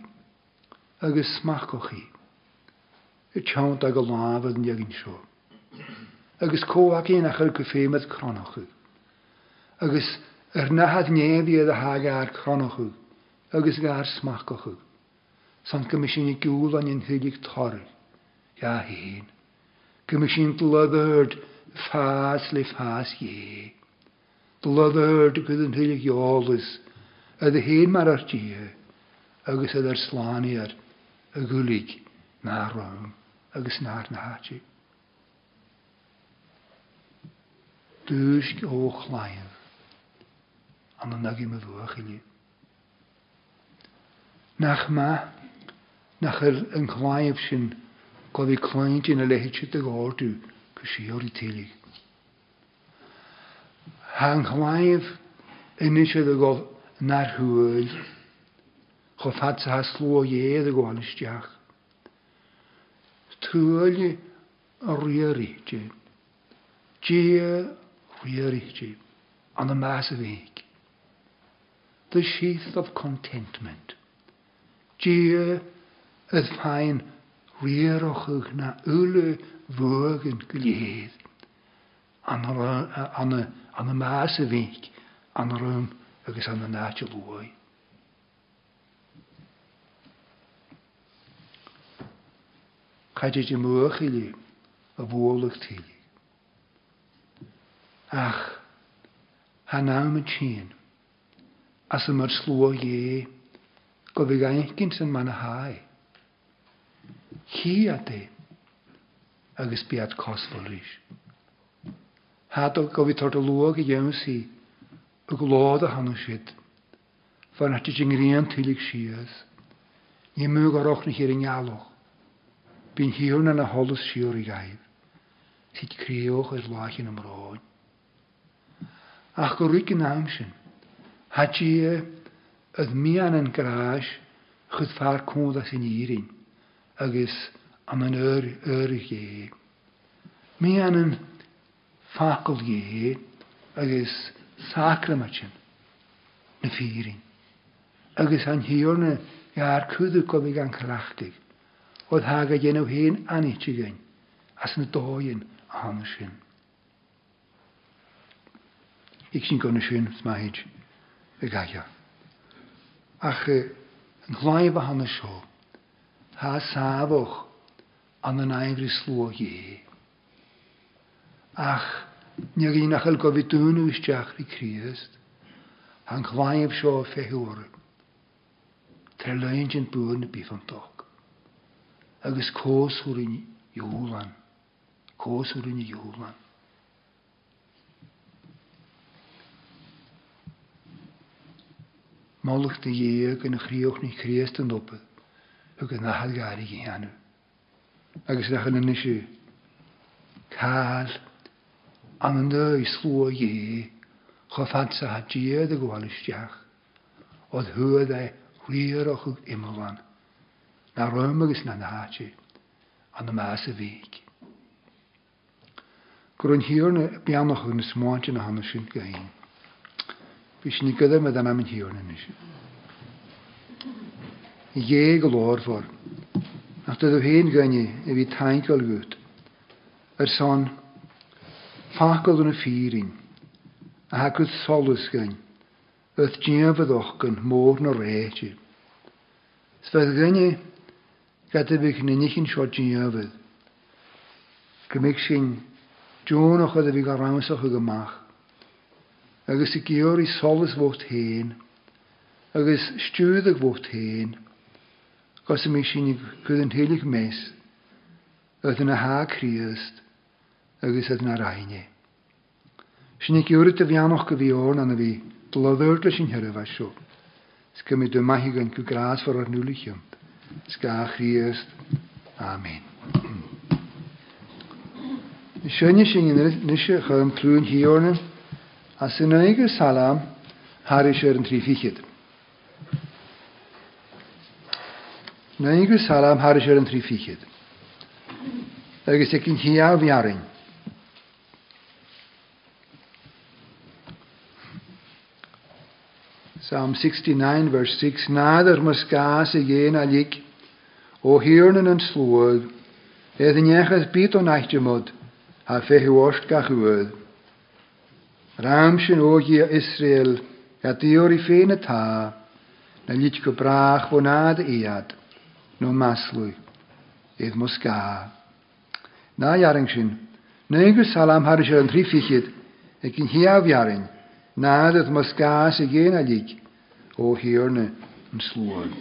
Speaker 1: agus smachochaí. I teanta go láhad an dheaggann seo. Agus cóhaí nach chuil go féimiid cronochu. Agus ar nahad néhíad a hagar cronochu, agus gar smachochu. San go sin i gúil an inhuiigh thoir, Ja héin. Go me sin lehirt fás le fás dhé. Tá lehirt go an thuigh jólas a d hé mar artíhe. agus idir sláíar a gúlaigh nárám agus náir na hátíí. Dúis ó chláin an na nagi me bhuachaine. Nach ma nach ir an chláimh sin go bhí chláint ina lehéitse a gáú go síorí téig. Tá chláimh inis go narthúil cho fad sa sló héad a gáinisteach. Trúile a riaríte. rhyri riaríte an y meas y fyg. The sheath of contentment. fain rhyr fein riarochuch na ule fwg yn léad. An y meas y fyg. an y rym agus an y náte bhuaig. Chaidir di mwch i li, y bwolwch ti li. Ach, hanam y tîn, as yma'r slwo ie, gofig a'n gynt yn man a hau. Chi a te, agos biad cosfol rys. Had o gofig tord o lwog i iawn si, y glod a hanw sydd, fan at i jyngrian tylig sias, ni mwg o'r ochr ni yn ialwch. Bín hiwn yn y holl siwr i gaib. Tid criwch ar lach yn ymroed. Ach go rig yn am sin. Had i e, ydd mi an yn graas chyd ffa'r cwnd as yn irin agos am yn yr yr ie. Mi an yn ffacol ie agos sacramachin na ffyrin. Agos an hiwr na ia'r cwddw gofig an calachtig oedd haga dhéanamh hén anití gain as na dóin a hána sy'n. Ik sy'n gona sin smaid y gaia. Ach yn chláib a hána seo, tá safwch an an aimhrí sló hé. Ach, Nag i'n achal gofyd fi dŵn yw i Crist, han chwaib sio fe hwyr, Tre lein jyn bwyr na bifantoch agus cósúrin Jehúlan. Cósúrin Jehúlan. Málach de dhéag yn chríoch ní chríast an dopa, ag yn ahal gari gyn anu. Agus rach yn yna siw, cael, ananda i slua ie, chofad sa ha diad y gwalus diach, oedd hwyd ei hwyr o'ch ymlan na roimegus na na háte an na meas a bhíic. Gur an hiúr na bianoch yn smáinte na hana sy'n go hain. ni gyda me dan am yn hiúr na is. I fawr. go láirhór, nach do héon fi a bhí taintáil Yr son, ffacol yn y ffyrin. a hagwyd solus solas gain, Yth dianfod och gan môr na réiti. Sfedd gynnu Gadabich na nichin siotin iafydd. Gymig sy'n Dŵn o'ch oedd e fi gael rhamasach o gymach. Agus i gyr i solus fwcht hen. Agus stiwyd ag fwcht hen. Gos ym sy'n gwyd yn teilig mes. Oedd yn ha criast. Agus oedd yn a rhaini. Sy'n i gyr i dy fianoch gyfi o'n anna fi. Dloddo'r sy'n hyrfa sio. Sgymryd y mahi gan gygras fawr ar nŵlichiam. Skagiest. Amen. Sjönne singen nisje gaan truun hierne. As in eigen salam harischer en trifichet. Neigen salam harischer en trifichet. Er is ik in hiaar jaring. Psalm 69, verse 6. Nader maskase yen alik, o hirnen an slwyd, edd nechas bit o'n ha fehu osht gachwyd. Ramsyn o gia Israel, a dior i ffein y ta, na lyd gybrach fo nad no maslwy, edd muskā. Na yaringshin, sy'n, Neigus salam harisher an ekin hiav yaring. Nad ydw mas gas y gén alig o hirne yn slwag.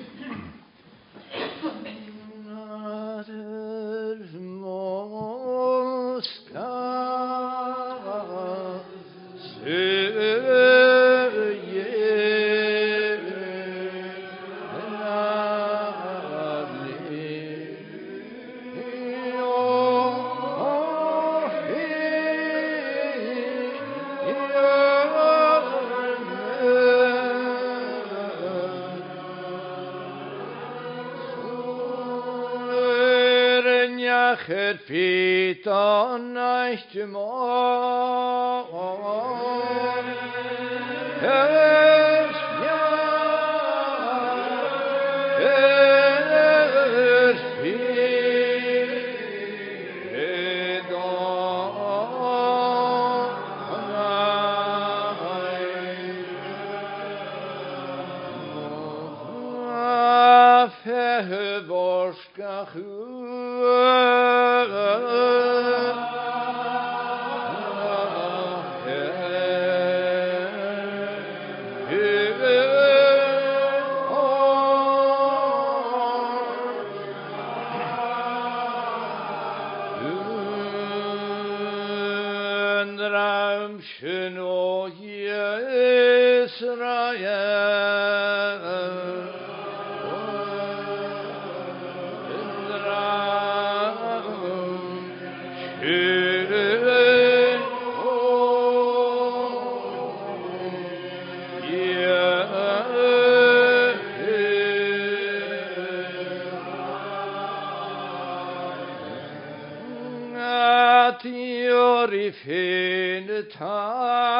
Speaker 1: Ooh. come.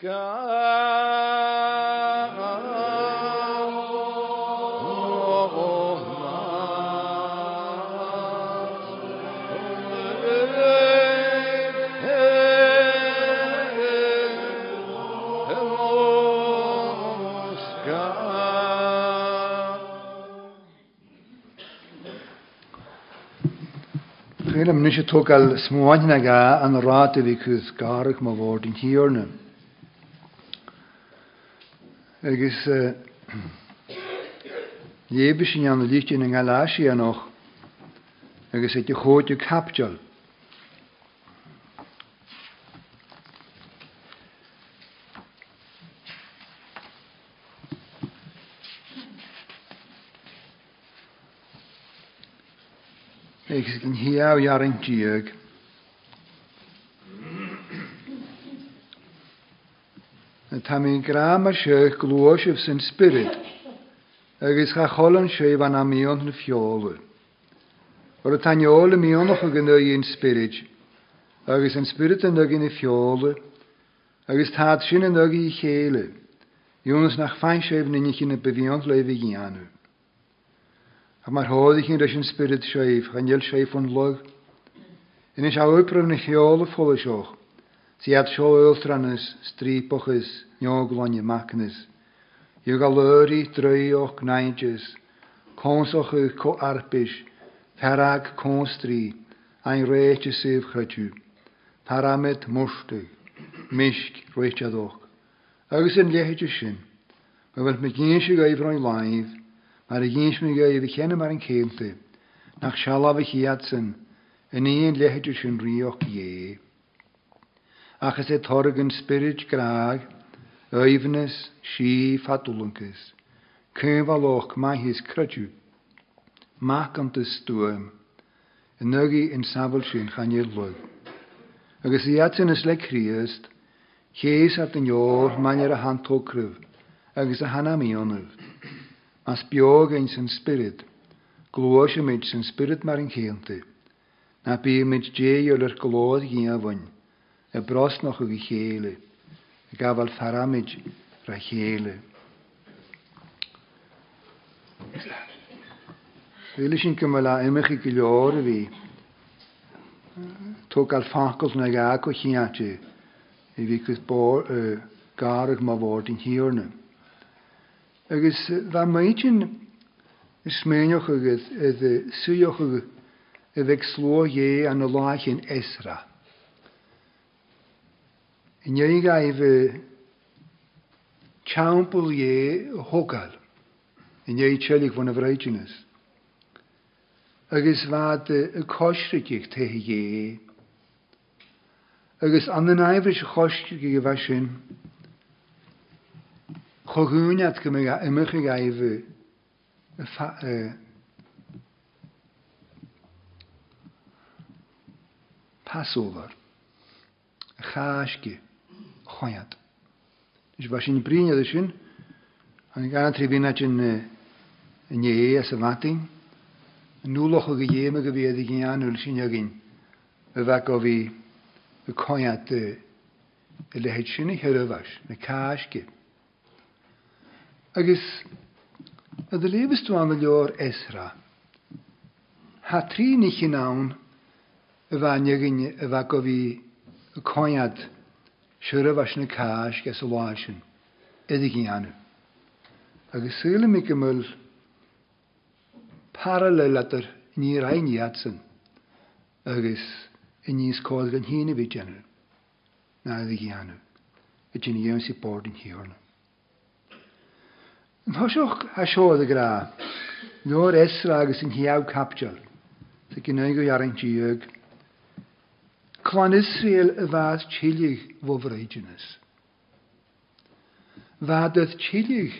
Speaker 1: Féle mu se tógal smáinega an rátaví cús garach má bhór in hiorne. agus lébe sin an líte in galáí anoch agus é de chóte capteal. Ik zit een hiauw al jaren Tamin gramer sheikh gluoshev in spirit. Agus ga cholan sheikh van amion na fiole. Or a tanyole mion of genoi in spirit. Agus in spirit en nog in de fiole. Agus taat sin en nog i chele. Jonas nach fein sheikh in ich in bevion leve gianu. Ha maar hoorde ik in dat spirit sheikh, ganjel sheikh van loog, En is hou op een volle sheikh. Siad sio ultranis, strípochis, neoglonje maknis. Ju galöri dröjok naintis, konsochu ko arpis, ferag konstri, ein sef evchratju. Paramet mostug, misk reitjadok. Agus yn lehetjes sin, mae welt gynnys i gael fron laif, mae'r gynnys me gael i fi chenne mar yn ceilte, nach sialaf i chiad sin, yn un lehetjes sin riog ie. achas et horgen spirit graag, uivenes, si fatulunkes. Keval och ma his krutju, makant is stuem, en nugi in savel sin gaan je lug. Agus i atsin is lek Christ, Gees at in agus a Mas biog in spirit, gloosje mit spirit mar in geente. Na bi mit je joler gloos gien een bros noch ag chéle, a gafal tharamid ra chéle. Bhíle sin go me le imimecha go leir a bhí tó i in hiorne. Agus bhe méidjin sméoch agus suoch a bheith sló dhé Esra. Yn Inye gaive champul ye hogal. Yn chelig fwn y avrajinas. Agus fad y kostrikich te ye. Agus an an aivrish kostrikich vashin. Choguniat gymig ymych gaive Passover. Chashki. chaiad. Is ba sin bríine sin an gan trí bhína sin eh, néé a sa mating, núlacha go dhéime go bhéad gin anúil sin agin a bheit go bhí go coiad eh, i lehéid sinna heirehhais na cáisci. Agus a de lébeúánna leor éra. Tá trínig sin nán a bhhaine a bheit go bhí coiad Siwr a fasna cáis ges a láisin, idig i anu. Agus sila mi gymwyl paralel adar ní rhain i adsan, agus i nís cod gan hyn i fi gennym. Na idig i Et Y dyn si ewn sy'n bod yn hiorna. Yn hosioch a siodd y gra, nôr esra agos yn hiaw capdiol, sy'n gynnu gwyarain diog, chuan Israel a bheit tíileigh bhhréidirnas. Bheit a tíileigh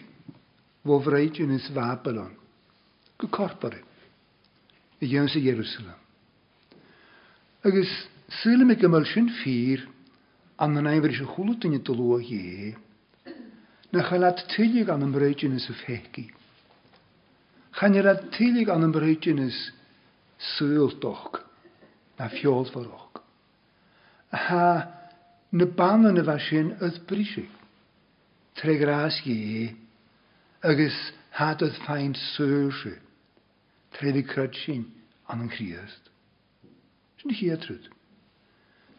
Speaker 1: bhhréidirnas Babylon, go corpore i dhéan sa Jerusalem. Agus síla me go sin fír an na éhar se choúlaine na cha leat tuigh an an bréidirnas a fécií. Chan je dat tilig aan een breutje is, na naar ha na ban yn y fasin ydd brisi. Tre gras ie, agus had ydd ffain sŵrsi. Tre di cryd sy'n an yn chriast. Sy'n chi atryd.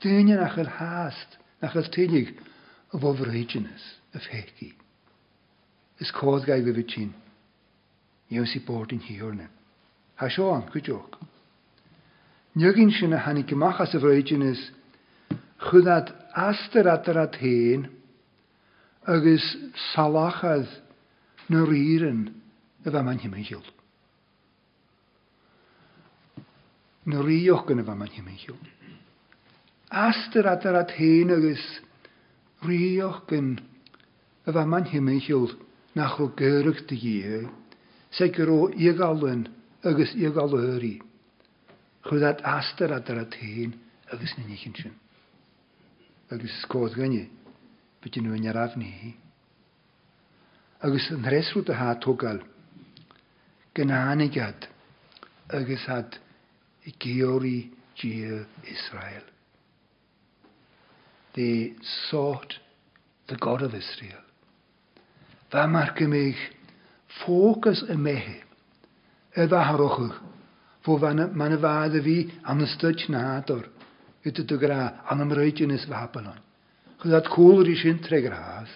Speaker 1: Dyn nach yr hast, nach yr tenig o fo fyrhydynus, y ffegi. Ys codd gael fi fyt ti'n. Iew si bod yn hi Ha sio an, gwydiog. Nygin sy'n a hannig gymachas as y fyrhydynus, chunad astyr adar at hen, agus salachad na rýrin y fa ma'n hymygiol. Na rýioch yn y fa ma'n hymygiol. Astyr adar at hen agus rýioch yn y fa ma'n hymygiol na chw gyrwch dy gyr, gyhe, se gyro igalyn agus i. Chwyddad astyr adar at hen agus ni'n eich yn siŵn. agus scód ganne be nu an rafnihí. Agus an réisrú a hátógal gan hánigad agus dat i géorí dí Israel. They sought the God of Israel. Wa mar gemich fócus y mehe, y ddaharochwch, fo fan man y fad y am gyda dy gra an am rhaidyn is vapanon. Chyd at cwlr i sy'n tre gras,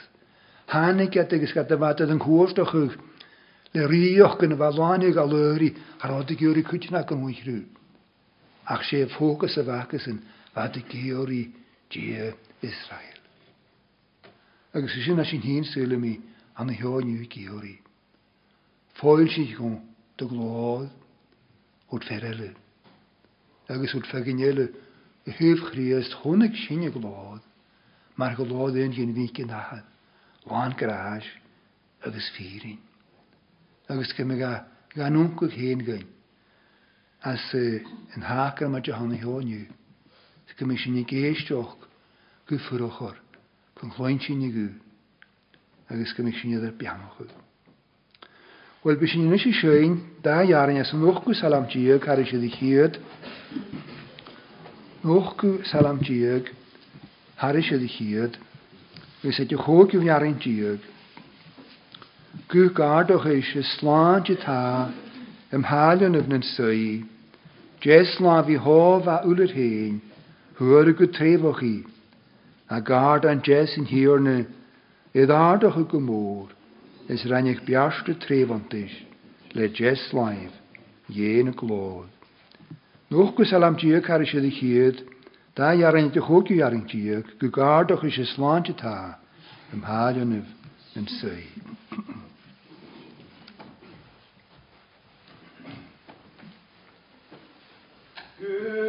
Speaker 1: hanig at agos gada fadad yn cwrstoch yw, le rioch yn y falwanig a lyri ar odig i'r i cwtna gan wyth rhyw. Ac se ffocus y facus yn fadig i'r Israel. Agos sy'n as sy'n hun sy'n mi an y hion yw i'r i. Foel sy'n gwn dy glodd o'r ferelyn. Agos o'r ffeginyl hir chríist chunig sinne glód, mar go lád éon gin ví cin nachad, bháin goráis agus fírin. Agus go me ganún go chéan gain as an hácar mar de hána heániu, go mé sin géisteach go fuachchar chun chláin sinne agos gymig go mé sinne ar yw. Wel, bys ni'n eisiau sy'n da iawn as yn wrch diog ar eisiau ddichiad Nochku salam tjeg, harisje de giet, we zetten je gookje van jaren tjeg. Ku kaartoch is je slaantje ta, hem halen op een sui. Jesla vi hova uller heen, hoor ik trevochi. A gaard aan jes in hierne, het ook een moor, is reinig bjaste trevantisch, le jes live, jene kloor. Nog go salam tíod char sé chéad, dá jarint de choú jaring tíod, go gádoch is sé sláinte tá am Good.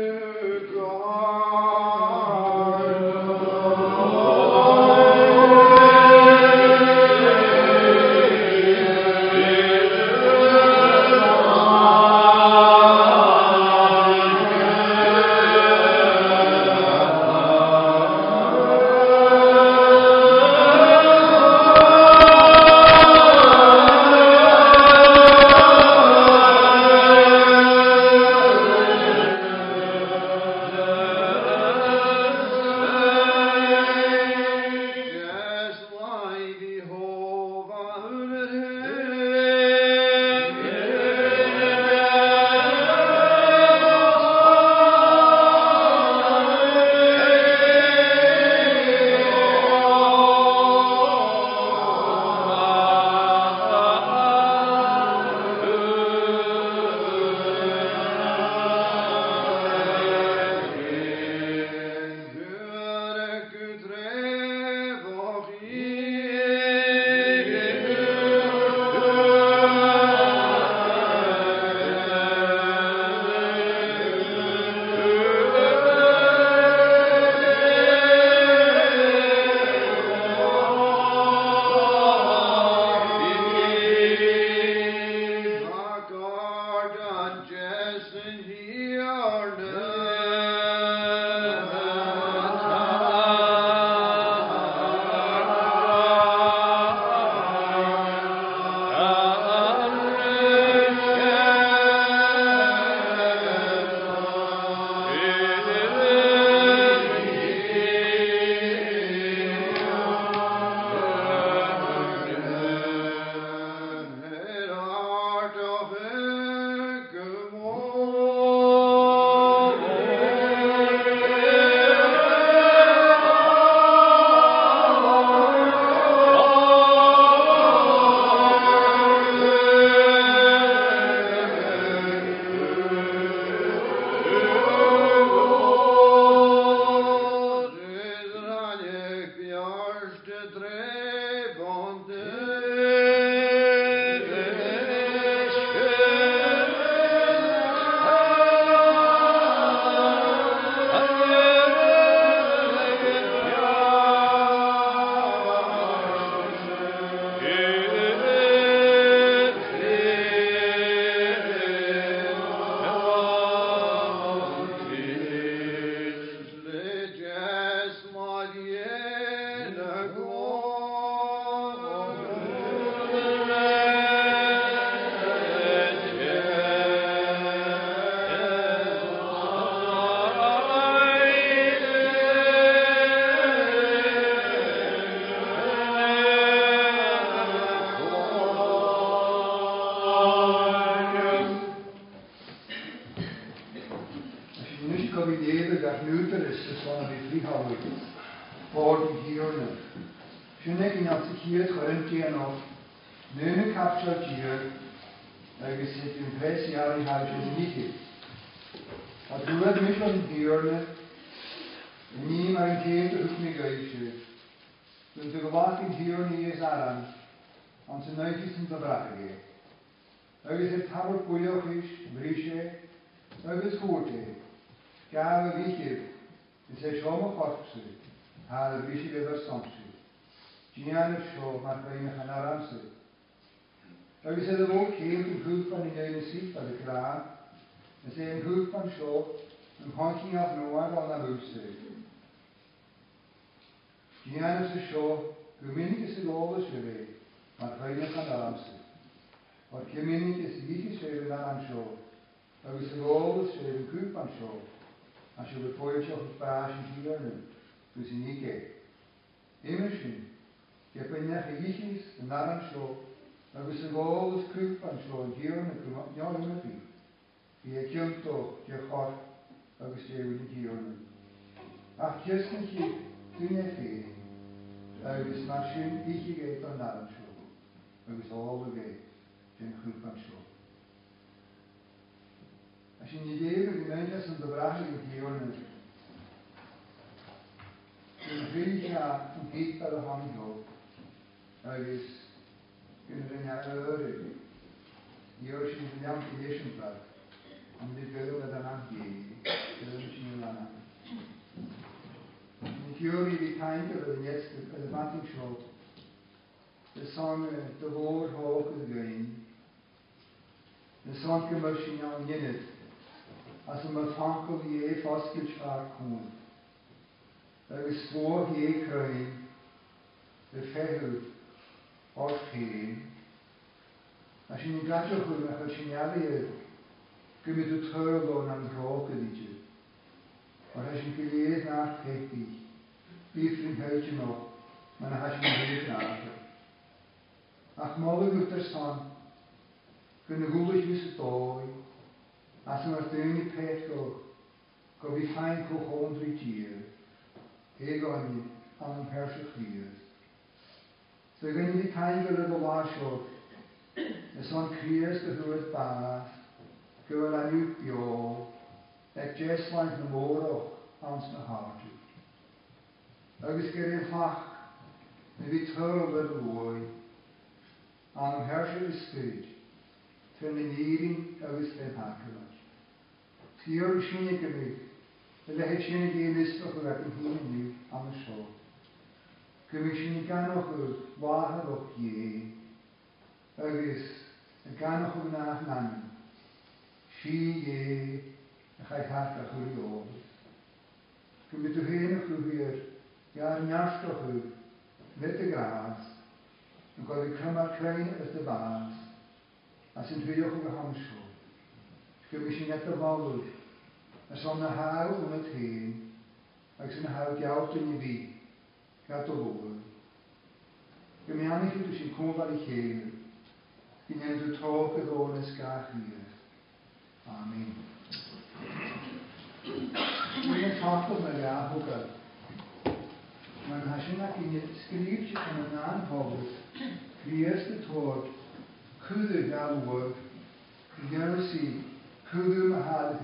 Speaker 1: Nu skal vi leve der nødløse sånn vi frihavn, for de hyrene. Skjønner at hier dröhnt ihr noch. Nöne kapsel hier, welches ist im Pressjahr in halbes Mitte. At du er mich von nie niemand geht auf mich reiche. Und der gewachen hyrene ist aran, an zu neuesten Verbrachege. Welches ist Tabel Kujochisch, Brische, welches Gute. Chiaro dicevo, se sono forse, alla visi della somsi, Gianna show, ma prima hanaramsi. Er is er ook geen hulp van in de ziek van de klaar, en zijn hulp van show, een en af noord aan de hulpse. Gianna se show, gemeenlijk is het alles geweest, maar prima hanaramsi. Wat gemeenlijk is, niet is even aan show, er is er alles geweest, hulp van show. Ajuda-te a paz de Ana, tu sinike. Imagine, je bent net and en daarom zo, maar we zijn alles kruip en zo, hier en kruip, ja, je moet niet. Je kunt toch, je we zijn weer hier en. Ach, je we zijn maar schön, ik je het en we zijn alle geet, en kruip Значи недели мене са добрали отделно. Vilja fördjupade han då Ögis Gunrenja Öre Yoshi Nyam Yeshimpat Om det behöver den ange Örekinulana Und Juri vi tänker över den jetzt över Vattenschot Det som det vår har åker gön Det som kommer sin av nynnet as yma ffacol i e ffosgyd ffac cwn. Agus fwo hi e creu, y ffehw, o'r ffein, a sy'n ni'n gadw chwyn ac a sy'n iawn i gymryd y tyrlon am drog ydi ti. Ond a sy'n gilydd na'r peti, bydd rhywun hyd yn o, mae'n a sy'n gilydd na'r peti. Ac modd y gwrdd yr son, gynnu mis y doi, as mae'r dyn i peth go, go fi home go hôn dwi tir, e goni am yn persych fydd. So gyn i cain gyda go wasio, nes o'n cries dy hwyd bath, gyda la nhw bio, ec jeslaeth na môro ans na hartu. Agus gyda ffach, na fi tyr o byd lwy, am yn persych ystyd, tyn i you agus ben hacyn. Tíor sinine go bhí, le lehéid sinna gélis a go raibh an híú an seo. Gomí sin gan chu wáthe ó dhé, agus a gan chu nach man, si dhé a chaithart a mit héana chuhir jaar nearstochu met de graas, en ik as de het misschien net toch wel lucht. En zo'n huil om het heen. Ik zei, huil jou te niet wie. Gaat toch over. Ik ben aan het ik kom wat ik heen, Ik in de trokken gewoon eens graag hier. Amen. Mijn vader me ja hoeken. Man har sina kine skrivit om en anhavet, kriestet hår, kuder galvor, jersey, Gudum Ja,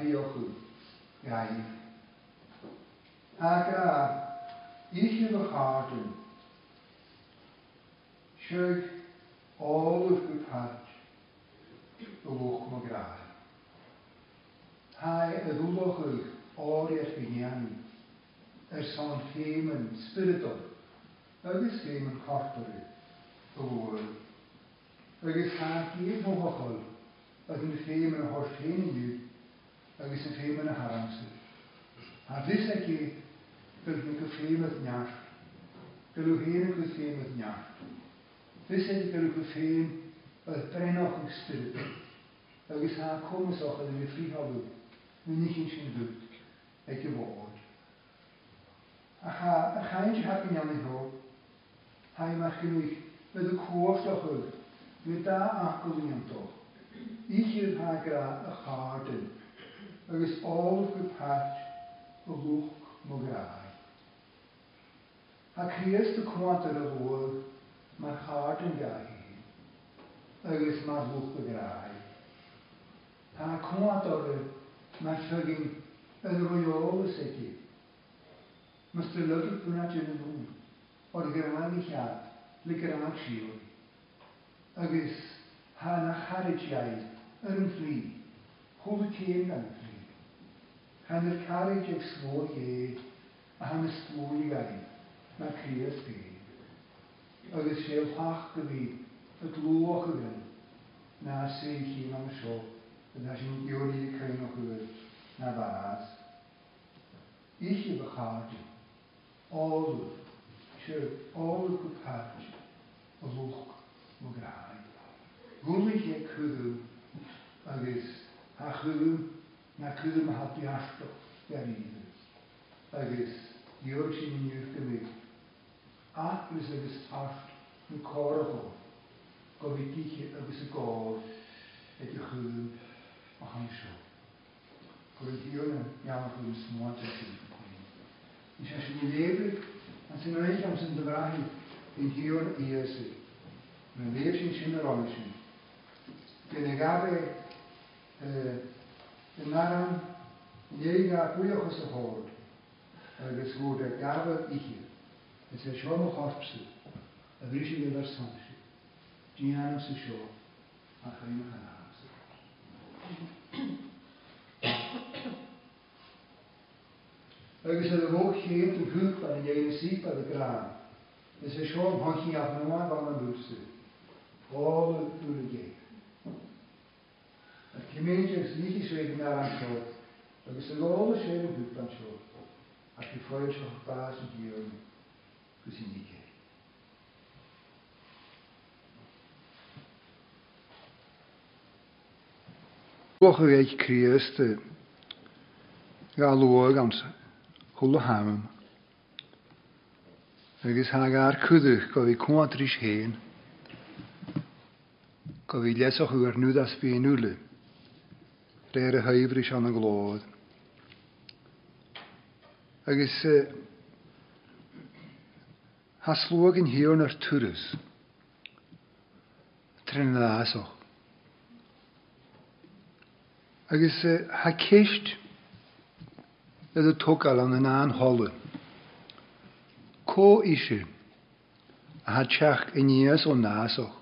Speaker 1: Jair. Aka. Yeshe Begarden. het All of het Bewoog me graag. Hij het oorlog al er begin. Er zijn themen spiritual. Agus De kortere. Bewoord. is gaat hier voor ac yn ffeim mewn holl ffein i yw, ac yn ffeim mewn y sydd. A ddys ac i, gyd yn gyffeim at niar. Gyd yn hyn yn gyffeim at niar. Ddys ac i gyd yn gyffeim at brenoch yn styr. Ac ys ha cwmys o'ch yn y ffrihofw, yn eich yn sy'n dwyd, i fod. A ha, a chaen sy'n hap yn iawn yn hwyl, ha i mach yn eich, fydd y cwrs o'ch yn, da ac yn iawn dod. Ich in haar garden. Er is overgepakt roeg mogai. Haar eerste kwant er mein maar ja daarheen. Er is maar roeg begraai. Haar kwant er, maar verging een royale zetje. Mr. Lucky Punat er the moon, or le had, er Agus Hana Harichai, yr yn fryd. y cyn yn fryd. Han yr carrig yw slô ie, a han y i gael, na cria sbyd. Agus sé hach gyfi, y glwch y gyn, na sy'n llun am y sio, na sy'n diwrni i cyn o'ch gyfer, na fas. Ich i fy chardi, olwg, sy'n olwg y cardi, y lwch, mwy grau. Gwyd eich cwddw, agus achhuiú na cuidir a hapi asco ar agus dheor sin inniuú go bhí. Aachlis agus tart an córaá go bhí agus a é a smáte sin. sin an sin in sin sin a naran éá buochas a háir agus bhór a gabhah ihe is é seo harpsa a bhrí sé bhar sanisi. Díanam sa seo a chuimach an hása. Agus a bhóg chéad an thuúpa a dhéana sípa a grán. Is é seo thochií a nóá an an dúsa. Ála túla géad. Het is niet geschreven naar een schoot. Dat is de gewone schreef op uw schoot. Als je vreugd van paas en dieren gezien die keer. Wocherreich Christe, galore gans is haar hagar kudig go vi kontris heen. Go vi lesoch ur nu das bi réir a haimhrí se an glód. Agus haslwag yn an yn yr tŵrys. trin na asoch. Agus ha céist le a tógal an an an holle. Có isisi a ha teach i nías ó násoch,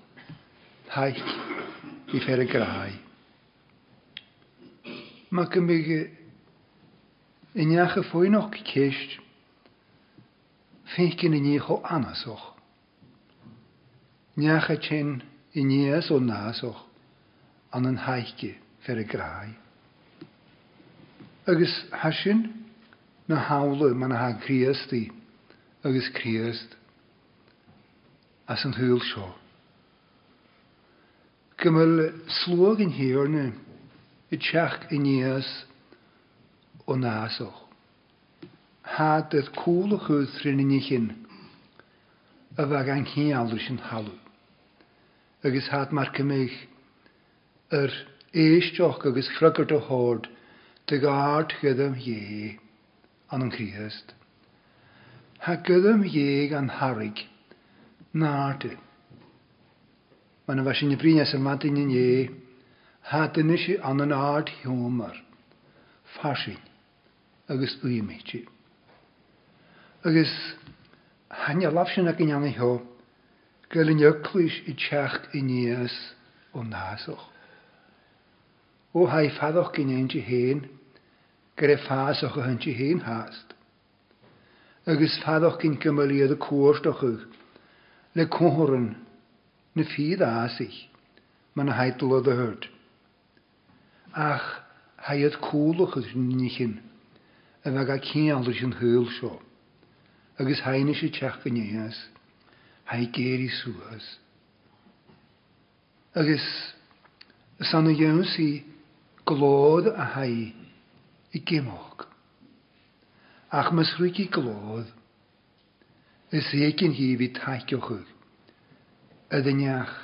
Speaker 1: haich i fer a ma gymige injache foin och kecht finkin in jeho anasoch. Njache chen in jes o nasoch an een haike fer graai. Agus hasyn na hawle man ha i agus kriest as yn hwyl sio. Gymal slwag yn hirne, i teach o nasoch. Had ydd cwl o cúla chuúd i ni chyn, y fag an chéáú yn halw. Ygys had mar cumméich ar éisteach ygys chrugur do hord, de gart gydym ie, an an chríhest. Ha gydym ie an harig náte. Mae'n fas i'n brynas yn madyn i'n dhé Hadyn eisiau an yn ard hiomar, fasin agus uimiiti. Agus hanne laf sin ag an heo, gael yn yclwys i teach i nias o nasoch. O hai ffaddoch gyn ein ti hen, gyda ffasoch o hyn ti hen hast. Agus ffaddoch gyn oedd y cwrs doch ych, le cwrn na ffydd asich, mae'n haidl o dy hyrt ach haiad cúlachas nichin a bheit a cíanir sin thuúil seo. agus haine sé teach gonéas, ha géirí suas. Agus sanna dhéí glod a haí i Ach mas glod es yekin écin hí hí taiciochuig a dneach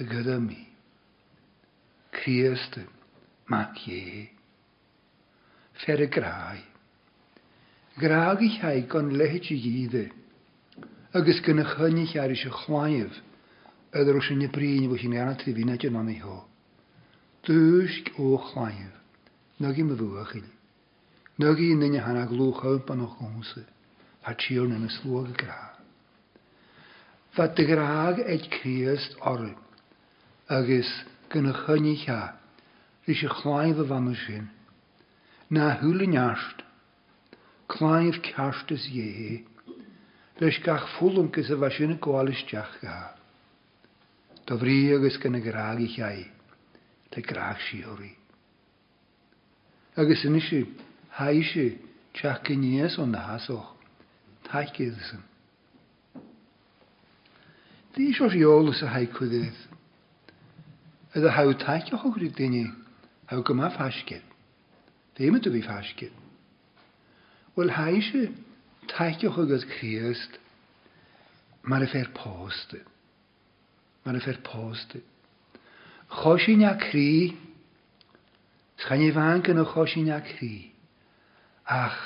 Speaker 1: a mac ie. Fer y grau. Graag i chai gan lehet i gydde. Agus gynnych hynny chynnych ar eisiau chwaif, ydw rwys yn y brin chi'n i fi'n edrych yn ho. Dwysg o chwaif. Nog i'n myfwach Nog i'n nyn i hana glwch o'n pan o'ch gwnsau. Ha tîr yn y y graag. Fa dy graag Agus cha is je chláimh a bhana sin. Na thuúlaneast, chláimh ceart is dhé, leis gach fúlam gus a bheit sinna gáis teach ga. Tá bhrí agus gona gráí cheai, Tá graach siúí. Agus inisi haise teach gníos ó na hasoch, taice san. Dí seo als a haid chuidh. Yd hawdd taich o'ch o'ch rydyn ni ha go ma fasgid. Déime du bhí fasgid. Well haise taiiceoch agus chríist mar a fer póste. Mar a fer póste. Chosín a chrí schan i bhacan a chosín a chrí. Ach,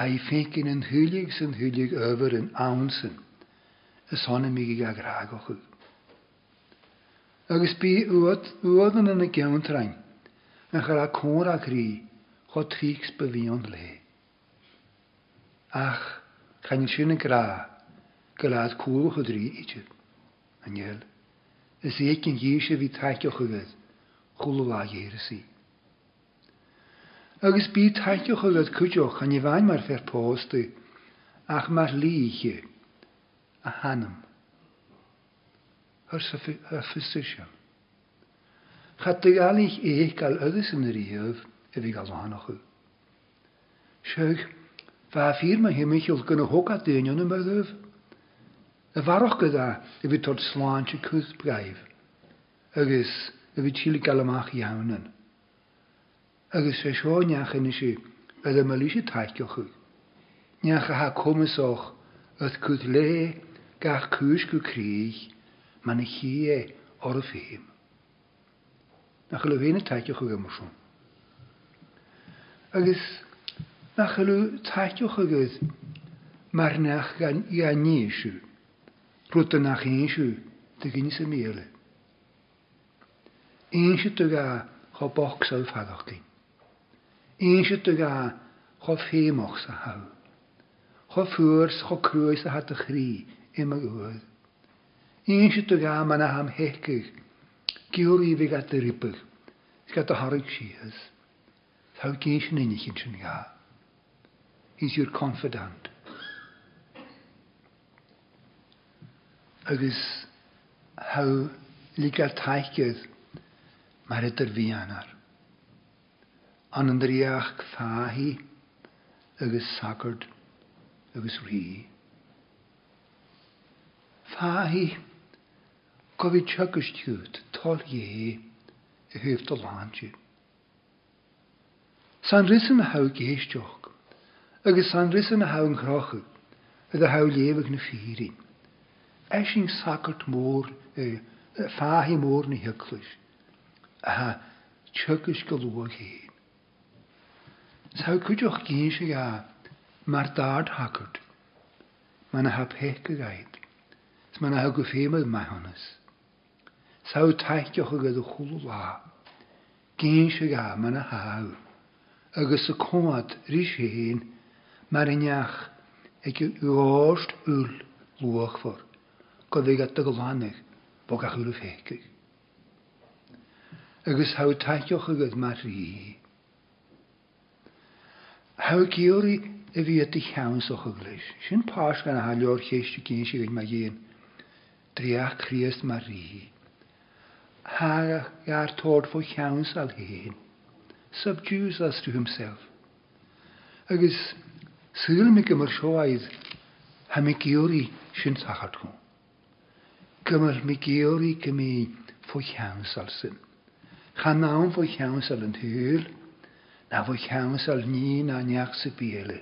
Speaker 1: ha i fécin an thuúlig san thuúlig över an ansan is honna mi o gragochu. Agus bí uad uadan an a geantrain yn chyra cwr ac rhi, cho trics byddion le. Ach, chan i'n siŵn y gra, gylad cwr o chod rhi eich. Aniel, ys i eich yn gysio fi tacio chyfyd, chwlwa geir ys i. Agus bi tacio chyfed cwdioch chan i fain mae'r fer posti, ach mae'r li chi, a hanym. Hyr sy'n ffysysio. Chad dy gael eich eich gael ydys yn yr iaf e fi gael mahanach ochr. Siog, fa ffyr mae hymich yw'r gynnu hwg a dynion yn ymwyd Y farwch gyda e fi tord slan sy'n cwth braif. Ygys, e fi tîl gael ymach iawn yn. Ygys e sio niach yn eisiau, ydw yma eisiau taicioch yw. Niach a ha och, ydd cwth le, gach cwys gw crych, mae'n eich hi e o'r ffeym nach chaú y taiice chu mar sin. Agus na chaú taiiceocha agus mar marnach gan i a níisiú, ruta nach dy gynnu sy'n sa méle. Éonse tu ga cho box á fagach cin. Éonse tu ga cho ffemoch sy'n ha. Cho ffwrs, cho crwys a hat rhi, chrí im a gohfuil. Éonse tu ham heicigh Geúí bhí gat a ripa ga a Harrig sihas, Tá gé sin inich in sin ga. He's your confidant. Agus how ligar taiceid mar idir bhíanar. An an dríach fáhí agus sacard agus rí. Fáhí go bhí tugus tol ye y hyft o lantju. San rysyn y haw geistioch, agos san rysyn y haw yn crochu, yd y haw lefyg na ffyrin. Eising sacart môr, fahi môr na hyglwys, a ha tjygys galwag hyn. Saw cwdioch geisig a mar dard hagart, mae'n hap hech gydaid, mae'n hag o mae honnes. Saw taithio agad gyda chwlw la. Gyn sy'n gael ma'n a haw. Agus y cwad rhys hyn, mae'r uniach ag yw'r ŵl lwach ffwr. Goddig at y glanach, bo gach yw'r ffegig. Agus haw taithioch gyda mae'r rhi. Haw gyori y fi ydy llawn sy'ch o glis. Sy'n pas gan a halio'r cheisio gyn sy'n gyda mae un. Dreach Christ mae rhi harach i'r tord fo llawns al hyn, subdues us to himself. Agus syl mi gymryd sioaidd ha mi geori sy'n sachart hwn. Gymryd mi geori gymi fo llawns al sy'n. Cha nawn fo llawns al yn hyl, na fo llawns al ni na niach sy'n biele.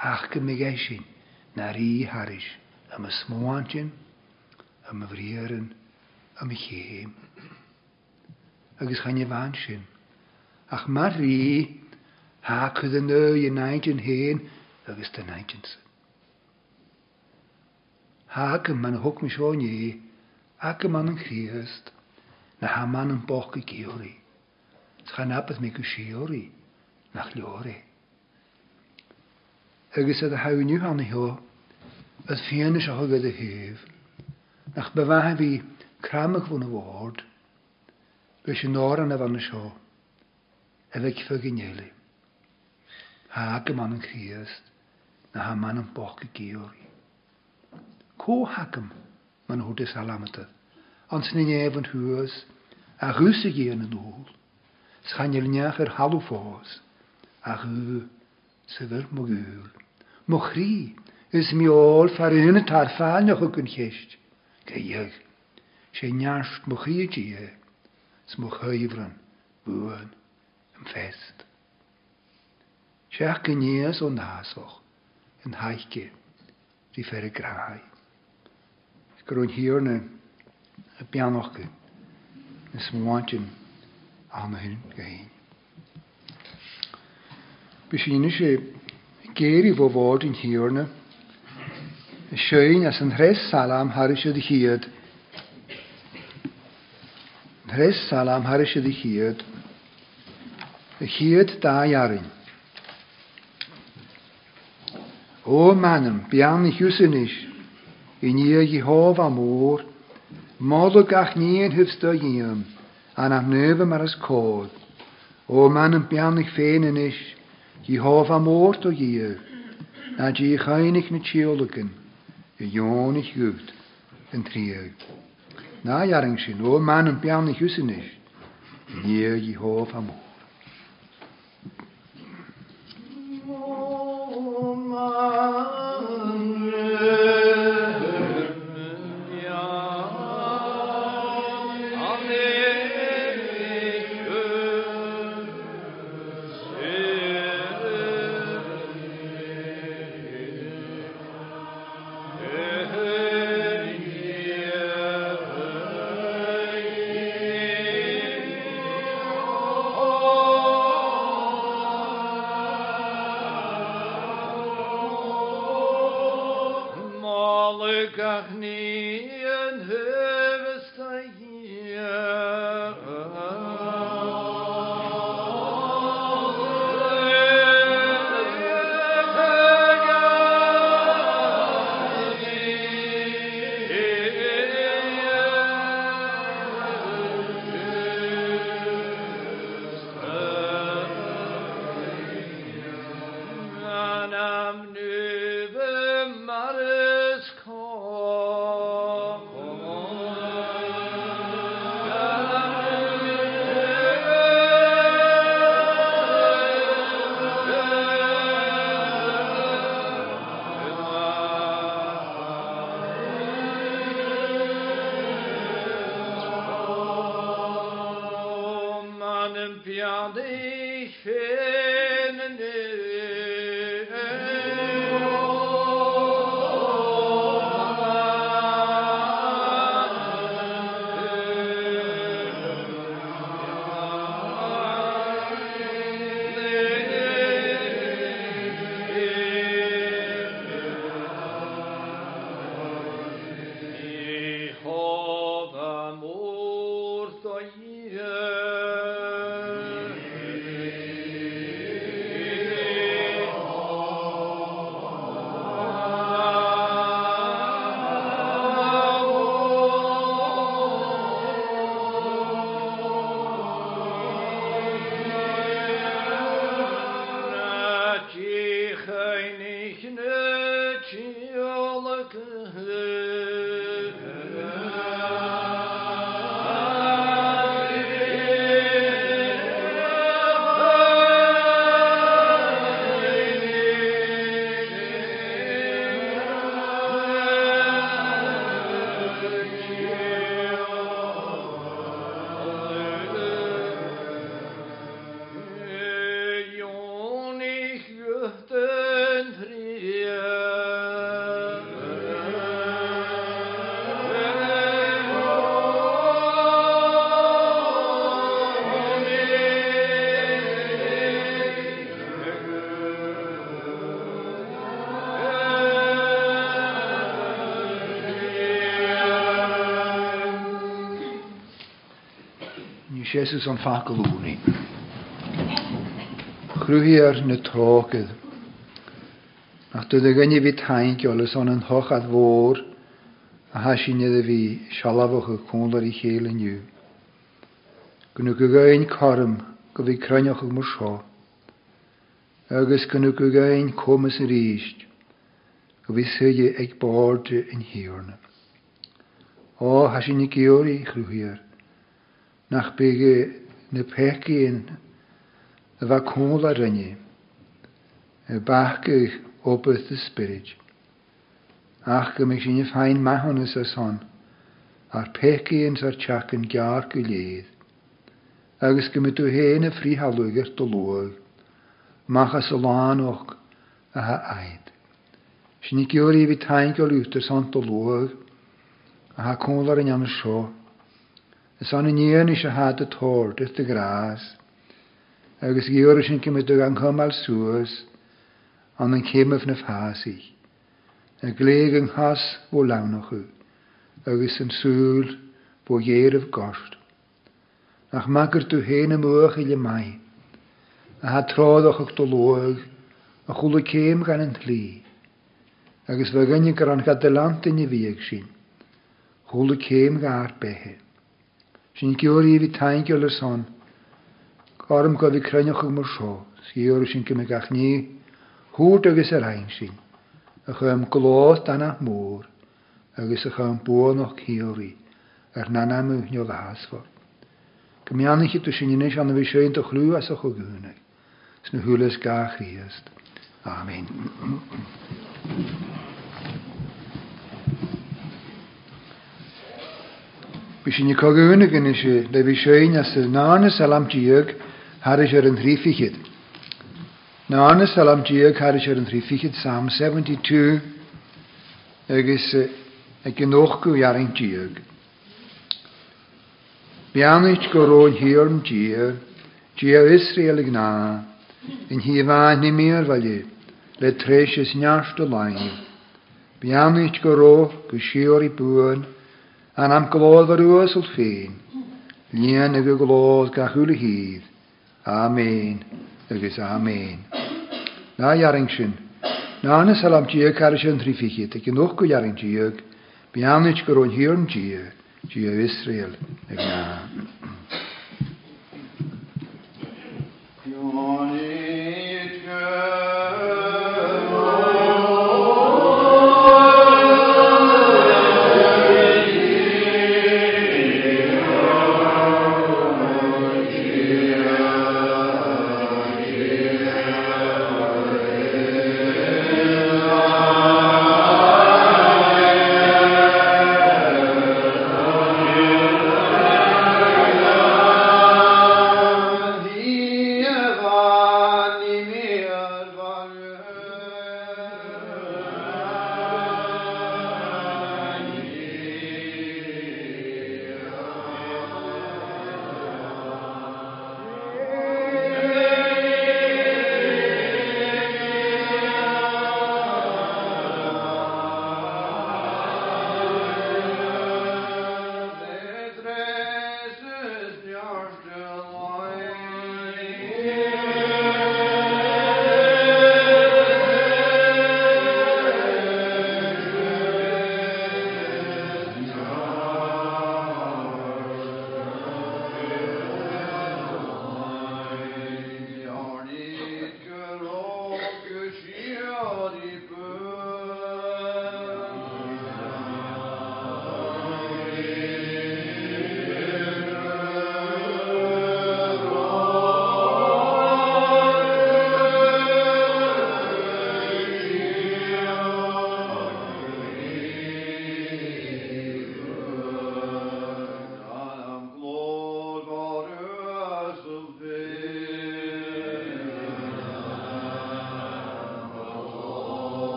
Speaker 1: Ach gymig gaisin na i harish am y smwantyn, am y vrieren, am y chym agus chan i fan sin. Ach mae rhi, ha cydd yn y naid yn hen, agus dy naid yn sy. Ha gym ma'n hwg mi sio ni, a gym ma'n yn na ha ma'n yn boch i giori. Tcha na bydd mi gysiori, na chliori. Agus ydw hawn i fan i ho, ydw ffyn ysio hwg ydw hyf, na'ch bydd fi cramach fwn y ward, Bys yn o'r yn efo'n y sio. Efeg ffyg i nelu. Ha ag y man yn chriast. Na ha man yn boch y geori. Co hagam man hwdys ydydd. Ond sy'n ni ef yn hwys. A rhys i gyn yn ôl. Sganilniach yr halw ffos. A rhy. rhw. Syfyr mwgwl. Mwchri. Ys mi ôl ffa'r yn y tarffa'n ychwg o gynllist. Geiag. Sy'n niarst mwchri y gyd. smog hivran buan yn fest. Siach gynias o nasoch en haike die fer y grau. Gyrwy'n hierne a y bianoch gyn nes mwantyn am hyn gyn. Bysyn eisiau geiri fo fod yn hir na y sien as yn hres salam is di hyd Hres salam haris ydi hyd. Y hyd da iarin. O manam, bian i hwsyn is, i ni i hof am o'r, modd o gach ni yn hyfsto iam, a'n am nef am ar ys O manam, bian i ffein yn is, i hof am o'r do iw, na di i chainig na tiolygyn, i ion i hwyd yn triwyd. najaringschen, o is. pianih usinich, near Jehovah more.
Speaker 2: Jesus an faculúni. Chrúhi ar na Ach tu dy gynnu fi taint olys on yn hoch at fôr a hasin iddo e fi sialafwch y cwnlar i chael yn yw. Gwnnw gygain corym gyfi crynioch y mwysio. Agus gwnnw gygain comys yr eisht gyfi sydd eich bod yn hirna. O hasin i giori chrwhi ar nach ne na in a kola rani rinne bachge opus the spirit. Ach go mich in fein mahannas as hon, ar pecíons ar teach an gear gar gelied Agus go mit hene fri haluger to lol mach es a och a ha aid. Sin i gúirí bhí tain go lútar san do lóil a ha cólar an anna Is an inéana se há a tóir is de grás, agus gheir sin cimimi do an chumáil suasas an an chéimeh na fáí, a léag an chas ó lenachu, agus an súl bó dhéirmh gost. Ach magur tú héna muach i le mai, a ha trádachach do loag a chula céim gan an tlí, agus bhe gnne gur an cad de land in i bhíag sin, chula céim gar bethe. sin georí hí tain ge le san. Karm go bhí crenne chu mar seo, sciú sin go me gach ní thuút agus ar hain sin, a chum golás dana mór agus a chum bu nach chií ar nana muhneo le hasfa. Go meannaiche tú sinis anna bhí séint a chhrú as a chugúna, s na thuúlas ga chríast. Amen. Bys ni cogwn yn y si, da fi sioen as y na'n y salam diog haris ar yn rhiffichyd. Na'n y salam diog haris ar yn rhiffichyd Psalm 72 agos y gynochgw i ar ein diog. Bianwyd gorôn hir yn diog, diog Israel ag na, yn hifain ni mir falle, le treis ys niarft o lain. Bianwyd gorôn gwysio'r i bwyn, an am fy rŵw uas ffyn. Nian lían ag gach yw'r hydd. Amen, agus amen. Na jaring sy'n. na na salam tíag car sin trí fichiit, ag nuch go jaring tíag, bianit go roin hirn tíag, tíag Israel ag na.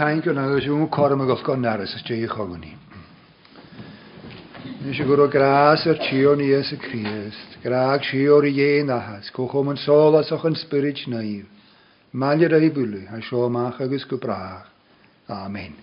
Speaker 2: taint yna oes yw'n corm ag olgon naras ys jei ogon ni. Nes i gwrw gras ar tio ni ys y Crist, graag si o'r i ein ahas, cwch o'n sol as o'ch yn spirit naif, malir ar ei bwlw, a sio mach agos gwbrach. Amen.